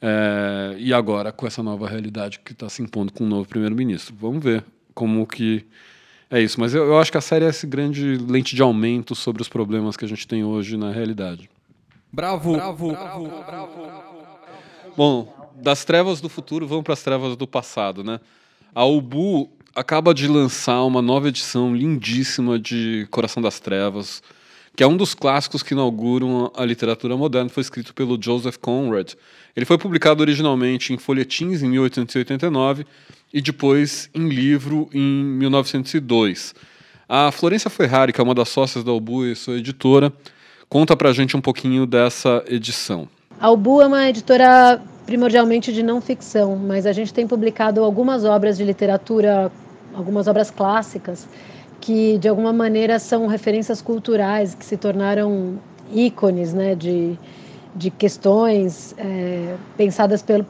é, e agora com essa nova realidade que está se impondo com o novo primeiro-ministro. Vamos ver como que é isso. Mas eu, eu acho que a série é esse grande lente de aumento sobre os problemas que a gente tem hoje na realidade. Bravo, bravo, bravo, bravo. Bom, das trevas do futuro vamos para as trevas do passado, né? A Ubu acaba de lançar uma nova edição lindíssima de Coração das Trevas, que é um dos clássicos que inauguram a literatura moderna. Foi escrito pelo Joseph Conrad. Ele foi publicado originalmente em folhetins em 1889 e depois em livro em 1902. A Florência Ferrari, que é uma das sócias da Ubu e sua editora, Conta pra gente um pouquinho dessa edição. A Ubu é uma editora primordialmente de não ficção, mas a gente tem publicado algumas obras de literatura, algumas obras clássicas, que de alguma maneira são referências culturais, que se tornaram ícones né, de, de questões é, pensadas pelo,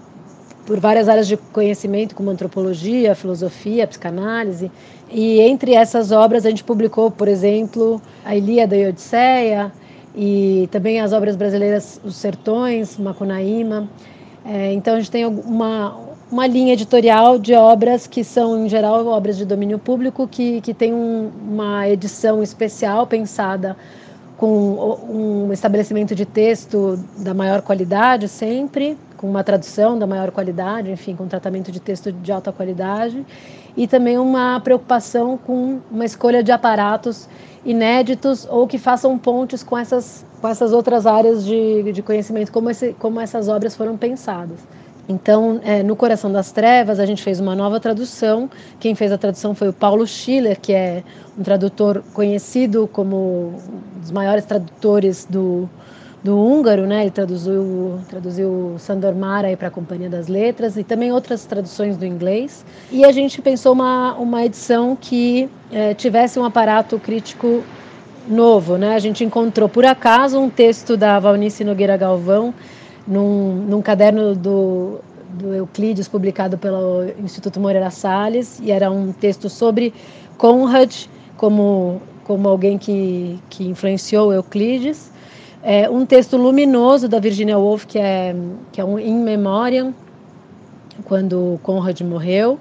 por várias áreas de conhecimento, como antropologia, filosofia, psicanálise. E entre essas obras a gente publicou, por exemplo, a Ilíada e a Odisseia, e também as obras brasileiras Os Sertões, Macunaíma. É, então a gente tem uma, uma linha editorial de obras que são, em geral, obras de domínio público, que, que tem um, uma edição especial pensada com um estabelecimento de texto da maior qualidade sempre, com uma tradução da maior qualidade, enfim, com tratamento de texto de alta qualidade, e também uma preocupação com uma escolha de aparatos inéditos ou que façam pontes com essas, com essas outras áreas de, de conhecimento, como, esse, como essas obras foram pensadas. Então, é, no Coração das Trevas, a gente fez uma nova tradução. Quem fez a tradução foi o Paulo Schiller, que é um tradutor conhecido como um dos maiores tradutores do, do húngaro, né? Ele traduziu, traduziu Sandor Mara para a Companhia das Letras e também outras traduções do inglês. E a gente pensou uma, uma edição que é, tivesse um aparato crítico novo, né? A gente encontrou por acaso um texto da Valnice Nogueira Galvão num, num caderno do, do Euclides publicado pelo Instituto Moreira Salles e era um texto sobre Conrad como como alguém que, que influenciou Euclides é, um texto luminoso da Virginia Woolf, que é, que é um In Memoriam, quando Conrad morreu,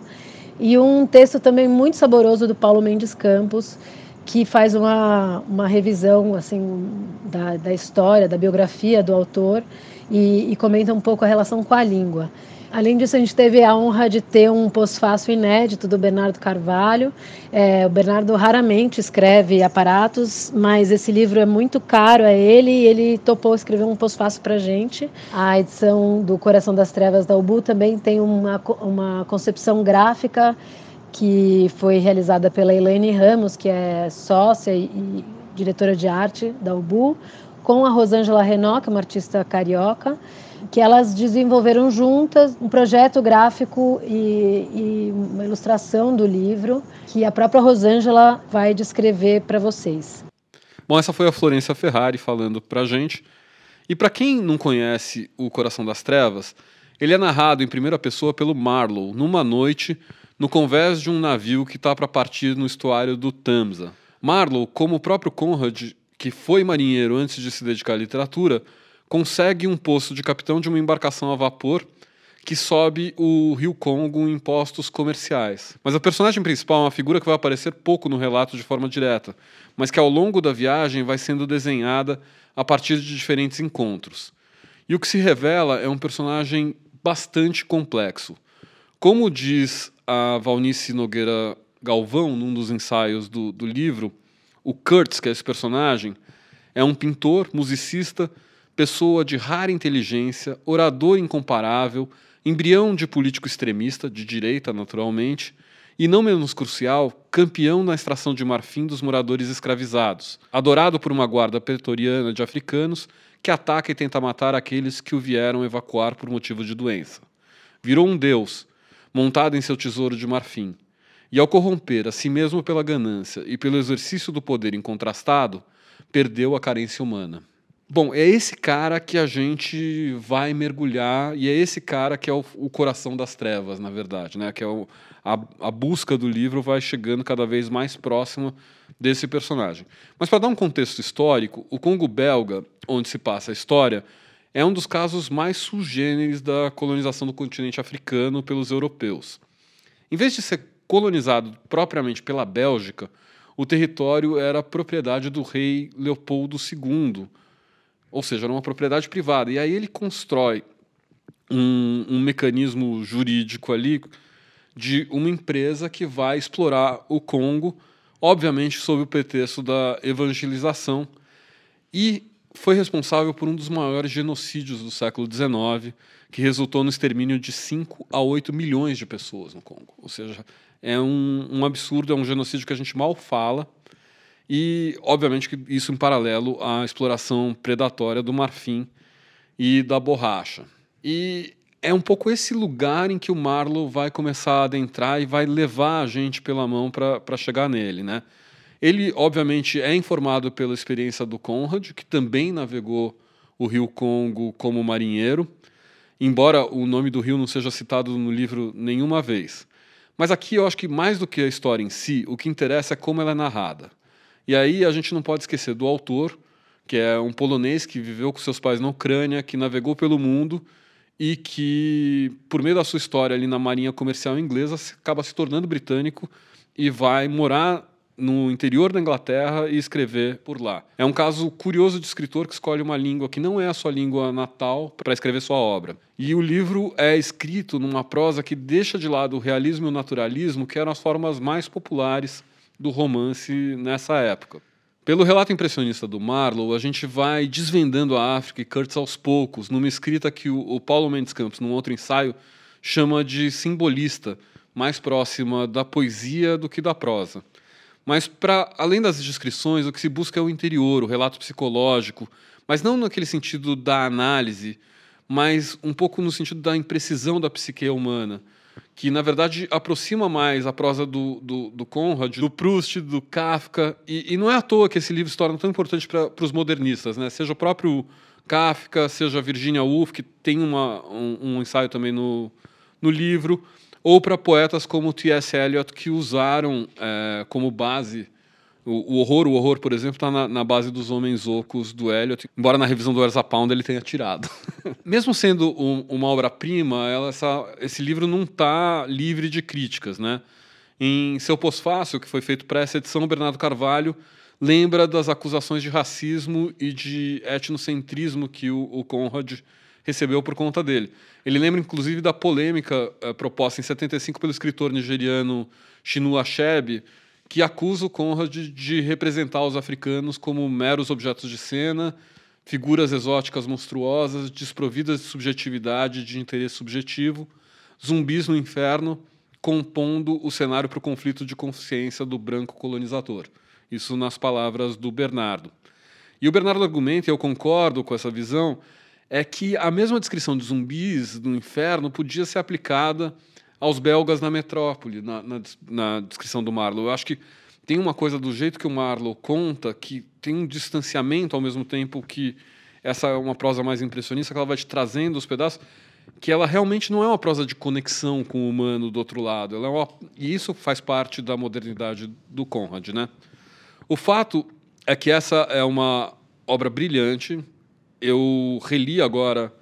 e um texto também muito saboroso do Paulo Mendes Campos, que faz uma, uma revisão assim da, da história, da biografia do autor e, e comenta um pouco a relação com a língua. Além disso, a gente teve a honra de ter um pós-fácil inédito do Bernardo Carvalho. É, o Bernardo raramente escreve aparatos, mas esse livro é muito caro a ele e ele topou escrever um pós-fácil para gente. A edição do Coração das Trevas da Ubu também tem uma, uma concepção gráfica que foi realizada pela Elaine Ramos, que é sócia e diretora de arte da Ubu, com a Rosângela é uma artista carioca que elas desenvolveram juntas um projeto gráfico e, e uma ilustração do livro que a própria Rosângela vai descrever para vocês. Bom, essa foi a Florência Ferrari falando para a gente. E para quem não conhece O Coração das Trevas, ele é narrado em primeira pessoa pelo Marlowe, numa noite, no convés de um navio que está para partir no estuário do Tamsa. Marlowe, como o próprio Conrad, que foi marinheiro antes de se dedicar à literatura, consegue um posto de capitão de uma embarcação a vapor que sobe o Rio Congo em postos comerciais. Mas a personagem principal é uma figura que vai aparecer pouco no relato de forma direta, mas que ao longo da viagem vai sendo desenhada a partir de diferentes encontros. E o que se revela é um personagem bastante complexo. Como diz a Valnice Nogueira Galvão, num dos ensaios do, do livro, o Kurtz, que é esse personagem, é um pintor, musicista, pessoa de rara inteligência, orador incomparável, embrião de político extremista, de direita naturalmente, e não menos crucial, campeão na extração de marfim dos moradores escravizados, adorado por uma guarda pretoriana de africanos que ataca e tenta matar aqueles que o vieram evacuar por motivo de doença. Virou um deus, montado em seu tesouro de marfim, e ao corromper a si mesmo pela ganância e pelo exercício do poder incontrastado, perdeu a carência humana. Bom, é esse cara que a gente vai mergulhar e é esse cara que é o, o coração das trevas, na verdade, né? Que é o, a, a, busca do livro vai chegando cada vez mais próxima desse personagem. Mas para dar um contexto histórico, o Congo belga, onde se passa a história, é um dos casos mais sugêneres da colonização do continente africano pelos europeus. Em vez de ser colonizado propriamente pela Bélgica, o território era propriedade do rei Leopoldo II ou seja, era uma propriedade privada. E aí ele constrói um, um mecanismo jurídico ali de uma empresa que vai explorar o Congo, obviamente sob o pretexto da evangelização, e foi responsável por um dos maiores genocídios do século XIX, que resultou no extermínio de 5 a 8 milhões de pessoas no Congo. Ou seja, é um, um absurdo, é um genocídio que a gente mal fala, e, obviamente, que isso em paralelo à exploração predatória do marfim e da borracha. E é um pouco esse lugar em que o Marlowe vai começar a adentrar e vai levar a gente pela mão para chegar nele, né? Ele, obviamente, é informado pela experiência do Conrad, que também navegou o rio Congo como marinheiro, embora o nome do rio não seja citado no livro nenhuma vez. Mas aqui eu acho que mais do que a história em si, o que interessa é como ela é narrada. E aí a gente não pode esquecer do autor, que é um polonês que viveu com seus pais na Ucrânia, que navegou pelo mundo e que, por meio da sua história ali na marinha comercial inglesa, acaba se tornando britânico e vai morar no interior da Inglaterra e escrever por lá. É um caso curioso de escritor que escolhe uma língua que não é a sua língua natal para escrever sua obra. E o livro é escrito numa prosa que deixa de lado o realismo e o naturalismo, que eram as formas mais populares do romance nessa época. Pelo relato impressionista do Marlowe, a gente vai desvendando a África e Kurtz aos poucos, numa escrita que o, o Paulo Mendes Campos, num outro ensaio, chama de simbolista, mais próxima da poesia do que da prosa. Mas, para além das descrições, o que se busca é o interior, o relato psicológico, mas não naquele sentido da análise, mas um pouco no sentido da imprecisão da psique humana que na verdade aproxima mais a prosa do, do, do Conrad, do Proust, do Kafka, e, e, não é à toa que esse livro se torna tão importante para os modernistas, né? seja o próprio Kafka, seja Virginia Woolf, que tem uma, um, um ensaio também no, no livro, ou para poetas como T.S. Eliot, que usaram é, como base o, o, horror, o horror, por exemplo, está na, na, base dos Homens Ocos do Eliot, embora na revisão do Erza Pound ele tenha tirado. Mesmo sendo um, uma obra-prima, esse livro não está livre de críticas. Né? Em seu pós-fácil, que foi feito para essa edição, Bernardo Carvalho lembra das acusações de racismo e de etnocentrismo que o, o Conrad recebeu por conta dele. Ele lembra, inclusive, da polêmica uh, proposta em 75 pelo escritor nigeriano Chinua Achebe, que acusa o Conrad de, de representar os africanos como meros objetos de cena, figuras exóticas monstruosas, desprovidas de subjetividade e de interesse subjetivo, zumbis no inferno, compondo o cenário para o conflito de consciência do branco colonizador. Isso nas palavras do Bernardo. E o Bernardo argumenta, e eu concordo com essa visão, é que a mesma descrição de zumbis no inferno podia ser aplicada aos belgas na metrópole, na, na, na descrição do Marlowe. Eu acho que tem uma coisa do jeito que o Marlowe conta que tem um distanciamento ao mesmo tempo que essa é uma prosa mais impressionista, que ela vai te trazendo os pedaços, que ela realmente não é uma prosa de conexão com o humano do outro lado. Ela é uma, e isso faz parte da modernidade do Conrad. Né? O fato é que essa é uma obra brilhante. Eu reli agora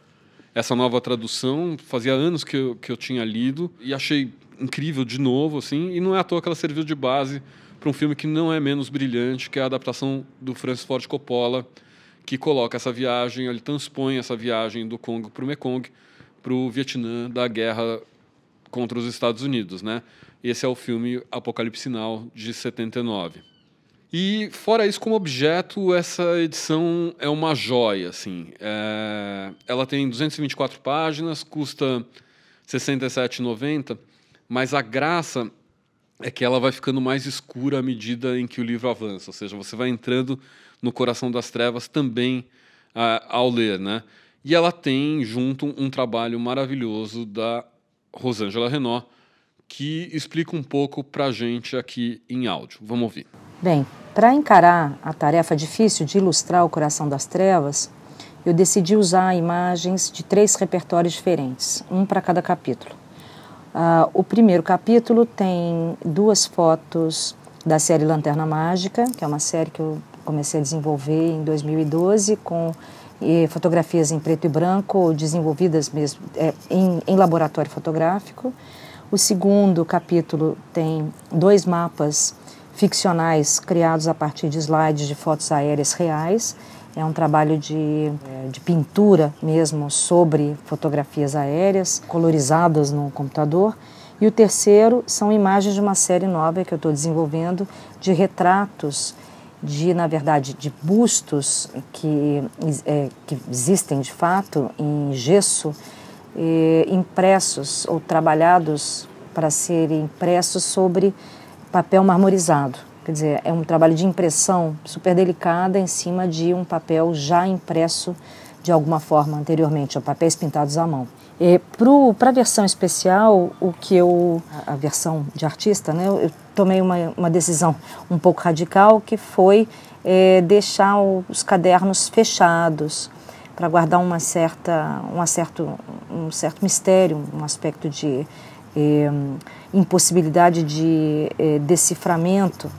essa nova tradução. Fazia anos que eu, que eu tinha lido e achei incrível de novo, assim. E não é à toa que ela serviu de base para um filme que não é menos brilhante, que é a adaptação do Francis Ford Coppola, que coloca essa viagem, ele transpõe essa viagem do Congo para o Mekong, para o Vietnã da guerra contra os Estados Unidos, né? Esse é o filme Apocalipse Sinal de 79. E fora isso, como objeto, essa edição é uma joia, assim. É... Ela tem 224 páginas, custa R$ 67,90, mas a graça é que ela vai ficando mais escura à medida em que o livro avança, ou seja, você vai entrando no coração das trevas também uh, ao ler, né? E ela tem junto um trabalho maravilhoso da Rosângela Renault, que explica um pouco para a gente aqui em áudio. Vamos ouvir. Bem, para encarar a tarefa difícil de ilustrar o coração das trevas, eu decidi usar imagens de três repertórios diferentes, um para cada capítulo. Uh, o primeiro capítulo tem duas fotos da série Lanterna Mágica, que é uma série que eu comecei a desenvolver em 2012 com e, fotografias em preto e branco, desenvolvidas mesmo é, em, em laboratório fotográfico. O segundo capítulo tem dois mapas ficcionais criados a partir de slides de fotos aéreas reais É um trabalho de, é, de pintura mesmo sobre fotografias aéreas, colorizadas no computador. E o terceiro são imagens de uma série nova que eu estou desenvolvendo de retratos de, na verdade, de bustos que, é, que existem de fato em gesso, impressos ou trabalhados para serem impressos sobre papel marmorizado. Quer dizer, é um trabalho de impressão super delicada em cima de um papel já impresso de alguma forma anteriormente, ou papéis pintados à mão. Para a versão especial, o que eu, a versão de artista, né, eu tomei uma, uma decisão um pouco radical, que foi é, deixar os cadernos fechados, para guardar uma certa, um, certo, um certo mistério, um aspecto de é, impossibilidade de é, deciframento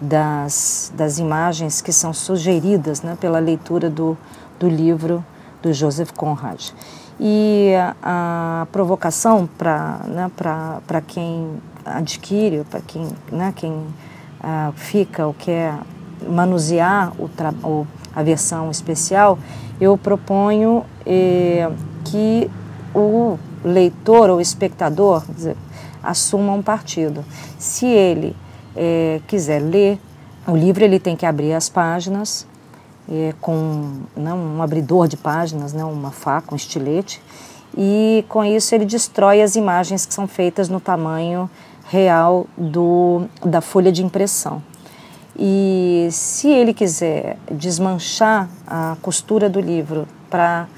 das, das imagens que são sugeridas né, pela leitura do, do livro do Joseph Conrad. E a, a provocação para né, quem adquire, para quem, né, quem uh, fica ou quer manusear o, o, a versão especial, eu proponho eh, que o leitor ou espectador dizer, assuma um partido. Se ele é, quiser ler o livro, ele tem que abrir as páginas é, com né, um abridor de páginas, né, uma faca, um estilete, e com isso ele destrói as imagens que são feitas no tamanho real do, da folha de impressão. E se ele quiser desmanchar a costura do livro para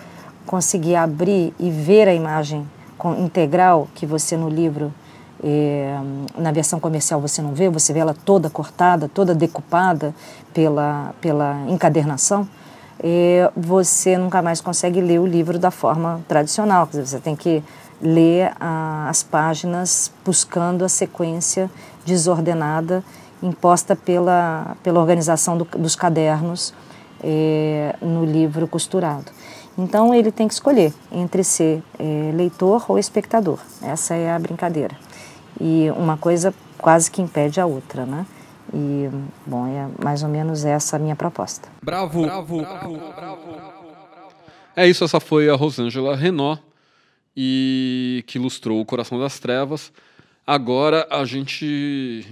conseguir abrir e ver a imagem integral que você no livro é, na versão comercial você não vê, você vê ela toda cortada, toda decupada pela, pela encadernação, é, você nunca mais consegue ler o livro da forma tradicional. Você tem que ler a, as páginas buscando a sequência desordenada imposta pela, pela organização do, dos cadernos é, no livro costurado. Então ele tem que escolher entre ser é, leitor ou espectador. Essa é a brincadeira e uma coisa quase que impede a outra, né? E, bom, é mais ou menos essa a minha proposta. Bravo! Bravo! bravo, bravo. É isso, essa foi a Rosângela Renault, e que ilustrou O Coração das Trevas. Agora a gente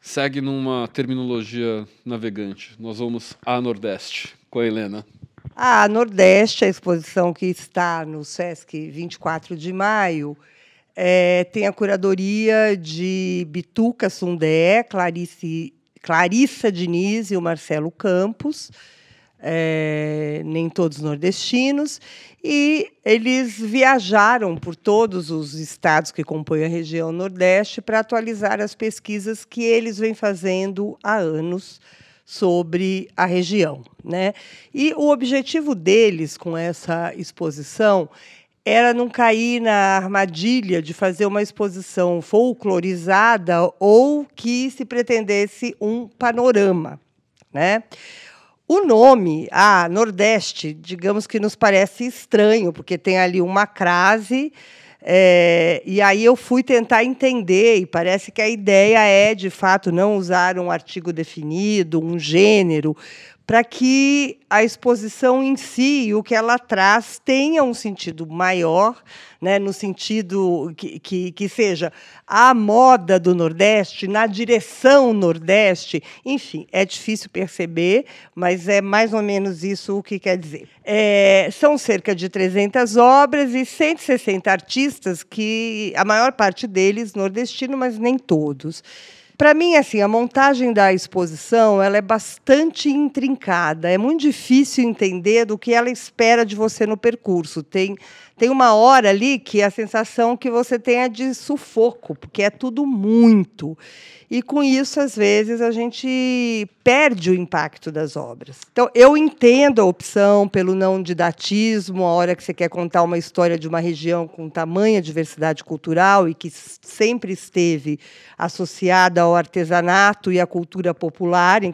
segue numa terminologia navegante. Nós vamos a Nordeste com a Helena. A Nordeste, a exposição que está no SESC 24 de maio, é, tem a curadoria de Bituca Sundé, Clarice, Clarissa Diniz e o Marcelo Campos, é, nem todos nordestinos, e eles viajaram por todos os estados que compõem a região Nordeste para atualizar as pesquisas que eles vêm fazendo há anos sobre a região. Né? E o objetivo deles com essa exposição era não cair na armadilha de fazer uma exposição folclorizada ou que se pretendesse um panorama, né? O nome, ah, Nordeste, digamos que nos parece estranho, porque tem ali uma crase, é, e aí eu fui tentar entender, e parece que a ideia é, de fato, não usar um artigo definido, um gênero, para que a exposição em si o que ela traz tenha um sentido maior, né, no sentido que, que, que, seja a moda do Nordeste, na direção Nordeste, enfim, é difícil perceber, mas é mais ou menos isso o que quer dizer. É, são cerca de 300 obras e 160 artistas, que a maior parte deles nordestino, mas nem todos. Para mim, assim, a montagem da exposição ela é bastante intrincada. É muito difícil entender do que ela espera de você no percurso. Tem, tem uma hora ali que a sensação que você tem é de sufoco, porque é tudo muito. E com isso, às vezes, a gente perde o impacto das obras. Então, eu entendo a opção pelo não didatismo, a hora que você quer contar uma história de uma região com tamanha diversidade cultural e que sempre esteve associada ao artesanato e à cultura popular, em,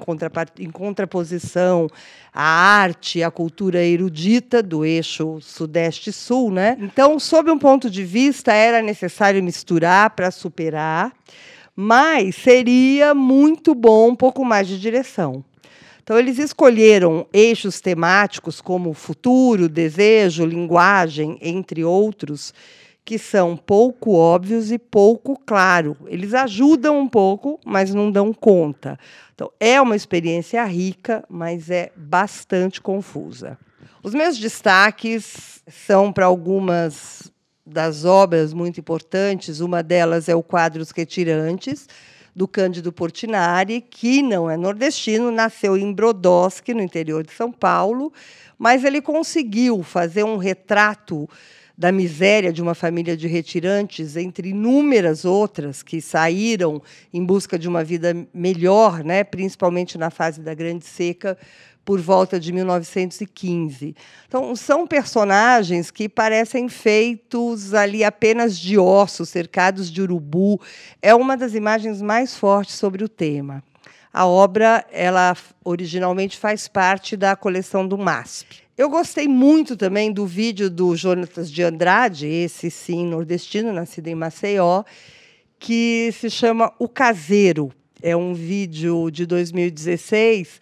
em contraposição à arte à cultura erudita do eixo Sudeste-Sul. Né? Então, sob um ponto de vista, era necessário misturar para superar mas seria muito bom um pouco mais de direção. Então, eles escolheram eixos temáticos como futuro, desejo, linguagem, entre outros, que são pouco óbvios e pouco claro. Eles ajudam um pouco, mas não dão conta. Então, é uma experiência rica, mas é bastante confusa. Os meus destaques são para algumas das obras muito importantes. Uma delas é o quadro Os Retirantes, do Cândido Portinari, que não é nordestino, nasceu em Brodowski, no interior de São Paulo, mas ele conseguiu fazer um retrato da miséria de uma família de retirantes, entre inúmeras outras que saíram em busca de uma vida melhor, né, principalmente na fase da Grande Seca, por volta de 1915. Então, são personagens que parecem feitos ali apenas de ossos, cercados de urubu. É uma das imagens mais fortes sobre o tema. A obra, ela originalmente faz parte da coleção do MASP. Eu gostei muito também do vídeo do Jonatas de Andrade, esse sim nordestino, nascido em Maceió, que se chama O Caseiro. É um vídeo de 2016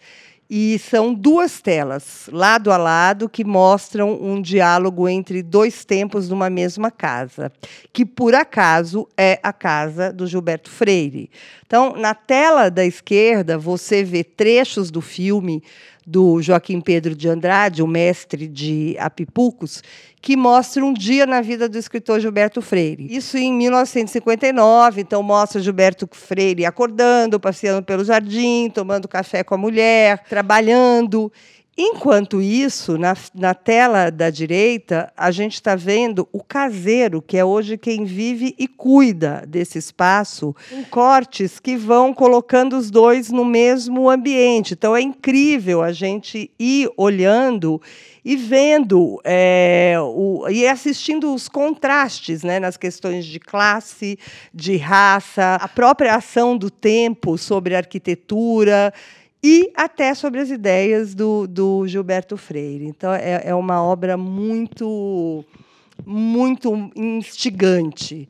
e são duas telas, lado a lado, que mostram um diálogo entre dois tempos numa mesma casa, que por acaso é a casa do Gilberto Freire. Então, na tela da esquerda, você vê trechos do filme do Joaquim Pedro de Andrade, o mestre de Apipucos, que mostra um dia na vida do escritor Gilberto Freire. Isso em 1959, então mostra Gilberto Freire acordando, passeando pelo jardim, tomando café com a mulher, trabalhando. Enquanto isso, na, na tela da direita, a gente está vendo o caseiro, que é hoje quem vive e cuida desse espaço, em cortes que vão colocando os dois no mesmo ambiente. Então é incrível a gente ir olhando e vendo é, o, e assistindo os contrastes né, nas questões de classe, de raça, a própria ação do tempo sobre a arquitetura e até sobre as ideias do, do Gilberto Freire. Então, é, é uma obra muito, muito instigante.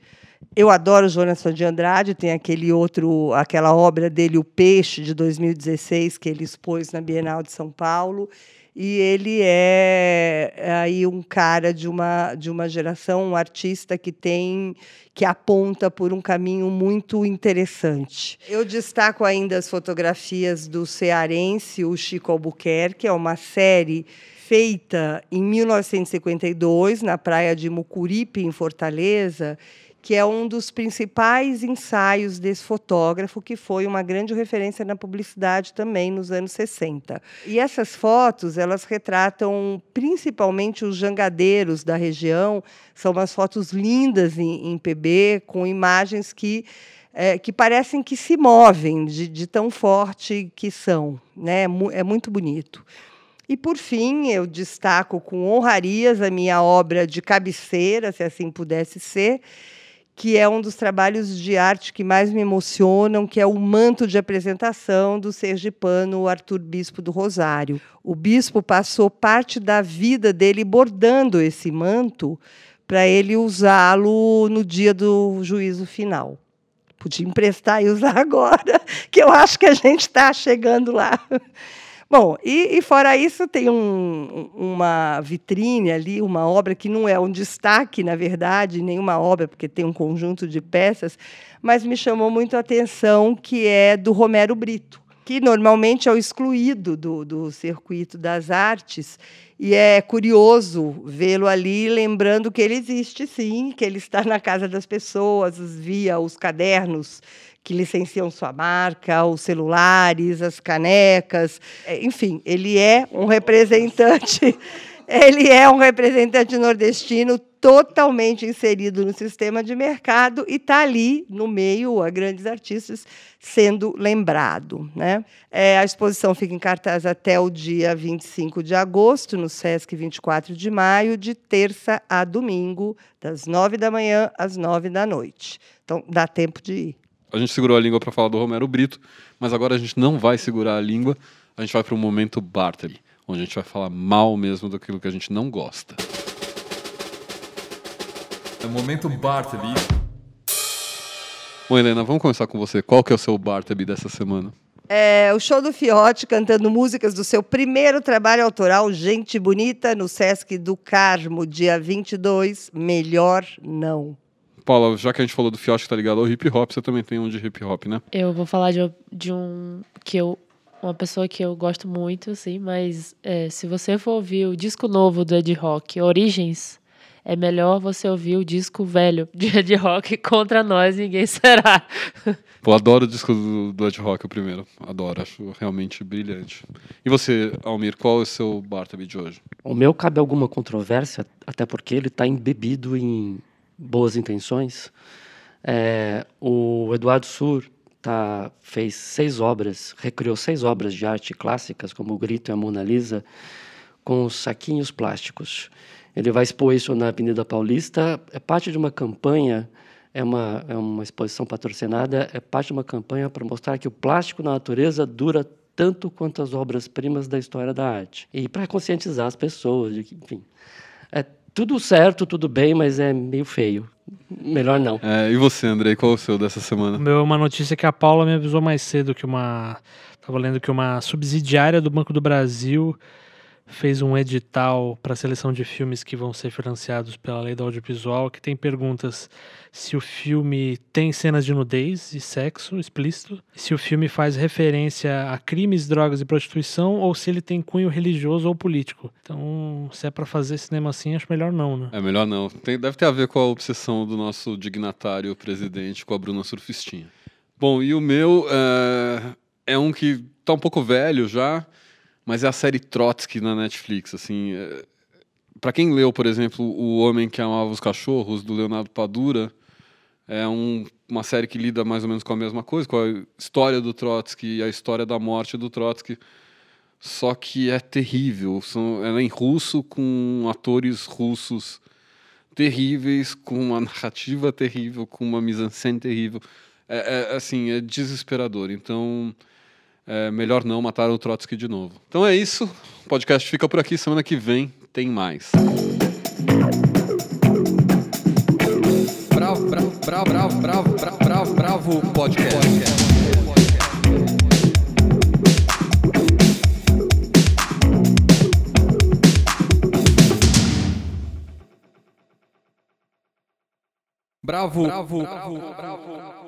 Eu adoro Jonathan de Andrade, tem aquele outro, aquela obra dele, O Peixe, de 2016, que ele expôs na Bienal de São Paulo e ele é, é aí um cara de uma de uma geração, um artista que tem que aponta por um caminho muito interessante. Eu destaco ainda as fotografias do cearense, o Chico Albuquerque, é uma série feita em 1952 na praia de Mucuripe, em Fortaleza, que é um dos principais ensaios desse fotógrafo, que foi uma grande referência na publicidade também nos anos 60. E essas fotos, elas retratam principalmente os jangadeiros da região, são umas fotos lindas em, em PB, com imagens que é, que parecem que se movem de, de tão forte que são. Né? É muito bonito. E, por fim, eu destaco com honrarias a minha obra de cabeceira, se assim pudesse ser, que é um dos trabalhos de arte que mais me emocionam, que é o manto de apresentação do sergipano Arthur Bispo do Rosário. O bispo passou parte da vida dele bordando esse manto para ele usá-lo no dia do juízo final. Podia emprestar e usar agora, que eu acho que a gente está chegando lá. Bom, e, e, fora isso, tem um, uma vitrine ali, uma obra que não é um destaque, na verdade, nenhuma obra, porque tem um conjunto de peças, mas me chamou muito a atenção, que é do Romero Brito, que normalmente é o excluído do, do circuito das artes. E é curioso vê-lo ali, lembrando que ele existe sim, que ele está na casa das pessoas, via os cadernos que licenciam sua marca, os celulares, as canecas, é, enfim, ele é um representante, ele é um representante nordestino totalmente inserido no sistema de mercado e está ali no meio a grandes artistas sendo lembrado. Né? É, a exposição fica em cartaz até o dia 25 de agosto, no SESC 24 de maio, de terça a domingo, das nove da manhã às nove da noite. Então, dá tempo de ir a gente segurou a língua para falar do Romero Brito, mas agora a gente não vai segurar a língua, a gente vai para o momento Bartley, onde a gente vai falar mal mesmo daquilo que a gente não gosta. É o momento Bartley. Bom, Helena, vamos começar com você. Qual que é o seu Bartley dessa semana? É, o show do Fiote cantando músicas do seu primeiro trabalho autoral, Gente Bonita, no Sesc do Carmo, dia 22. Melhor não. Paula, já que a gente falou do Fiote que tá ligado ao hip hop, você também tem um de hip hop, né? Eu vou falar de, de um que eu uma pessoa que eu gosto muito, assim, mas é, se você for ouvir o disco novo do Ed Rock, Origens, é melhor você ouvir o disco velho de Ed Rock contra nós, ninguém será. Pô, adoro o disco do, do Ed Rock, o primeiro. Adoro, acho realmente brilhante. E você, Almir, qual é o seu Bartleby de hoje? O meu cabe alguma controvérsia, até porque ele está embebido em boas intenções. É, o Eduardo Sur tá, fez seis obras, recriou seis obras de arte clássicas, como O Grito e a Mona Lisa, com saquinhos plásticos. Ele vai expor isso na Avenida Paulista, é parte de uma campanha, é uma, é uma exposição patrocinada, é parte de uma campanha para mostrar que o plástico na natureza dura tanto quanto as obras-primas da história da arte. E para conscientizar as pessoas, de que, enfim, é tudo certo, tudo bem, mas é meio feio. Melhor não. É, e você, Andrei, qual é o seu dessa semana? O meu é uma notícia que a Paula me avisou mais cedo que uma. Estava lendo que uma subsidiária do Banco do Brasil fez um edital para a seleção de filmes que vão ser financiados pela lei do audiovisual, que tem perguntas se o filme tem cenas de nudez e sexo explícito, se o filme faz referência a crimes, drogas e prostituição, ou se ele tem cunho religioso ou político. Então, se é para fazer cinema assim, acho melhor não, né? É melhor não. Tem, deve ter a ver com a obsessão do nosso dignatário presidente com a Bruna Surfistinha. Bom, e o meu é, é um que tá um pouco velho já, mas é a série Trotsky na Netflix, assim. É, para quem leu, por exemplo, O Homem que Amava os Cachorros, do Leonardo Padura, é um, uma série que lida mais ou menos com a mesma coisa, com a história do Trotsky e a história da morte do Trotsky. Só que é terrível. São, ela é em russo, com atores russos terríveis, com uma narrativa terrível, com uma mise-en-scène terrível. É, é, assim, é desesperador. Então, é melhor não matar o Trotsky de novo. Então é isso. O podcast fica por aqui. Semana que vem tem mais. Bravo, bravo, bravo, bravo, bravo, bravo, bravo, bravo podcast. Bravo, bravo, bravo, bravo. bravo.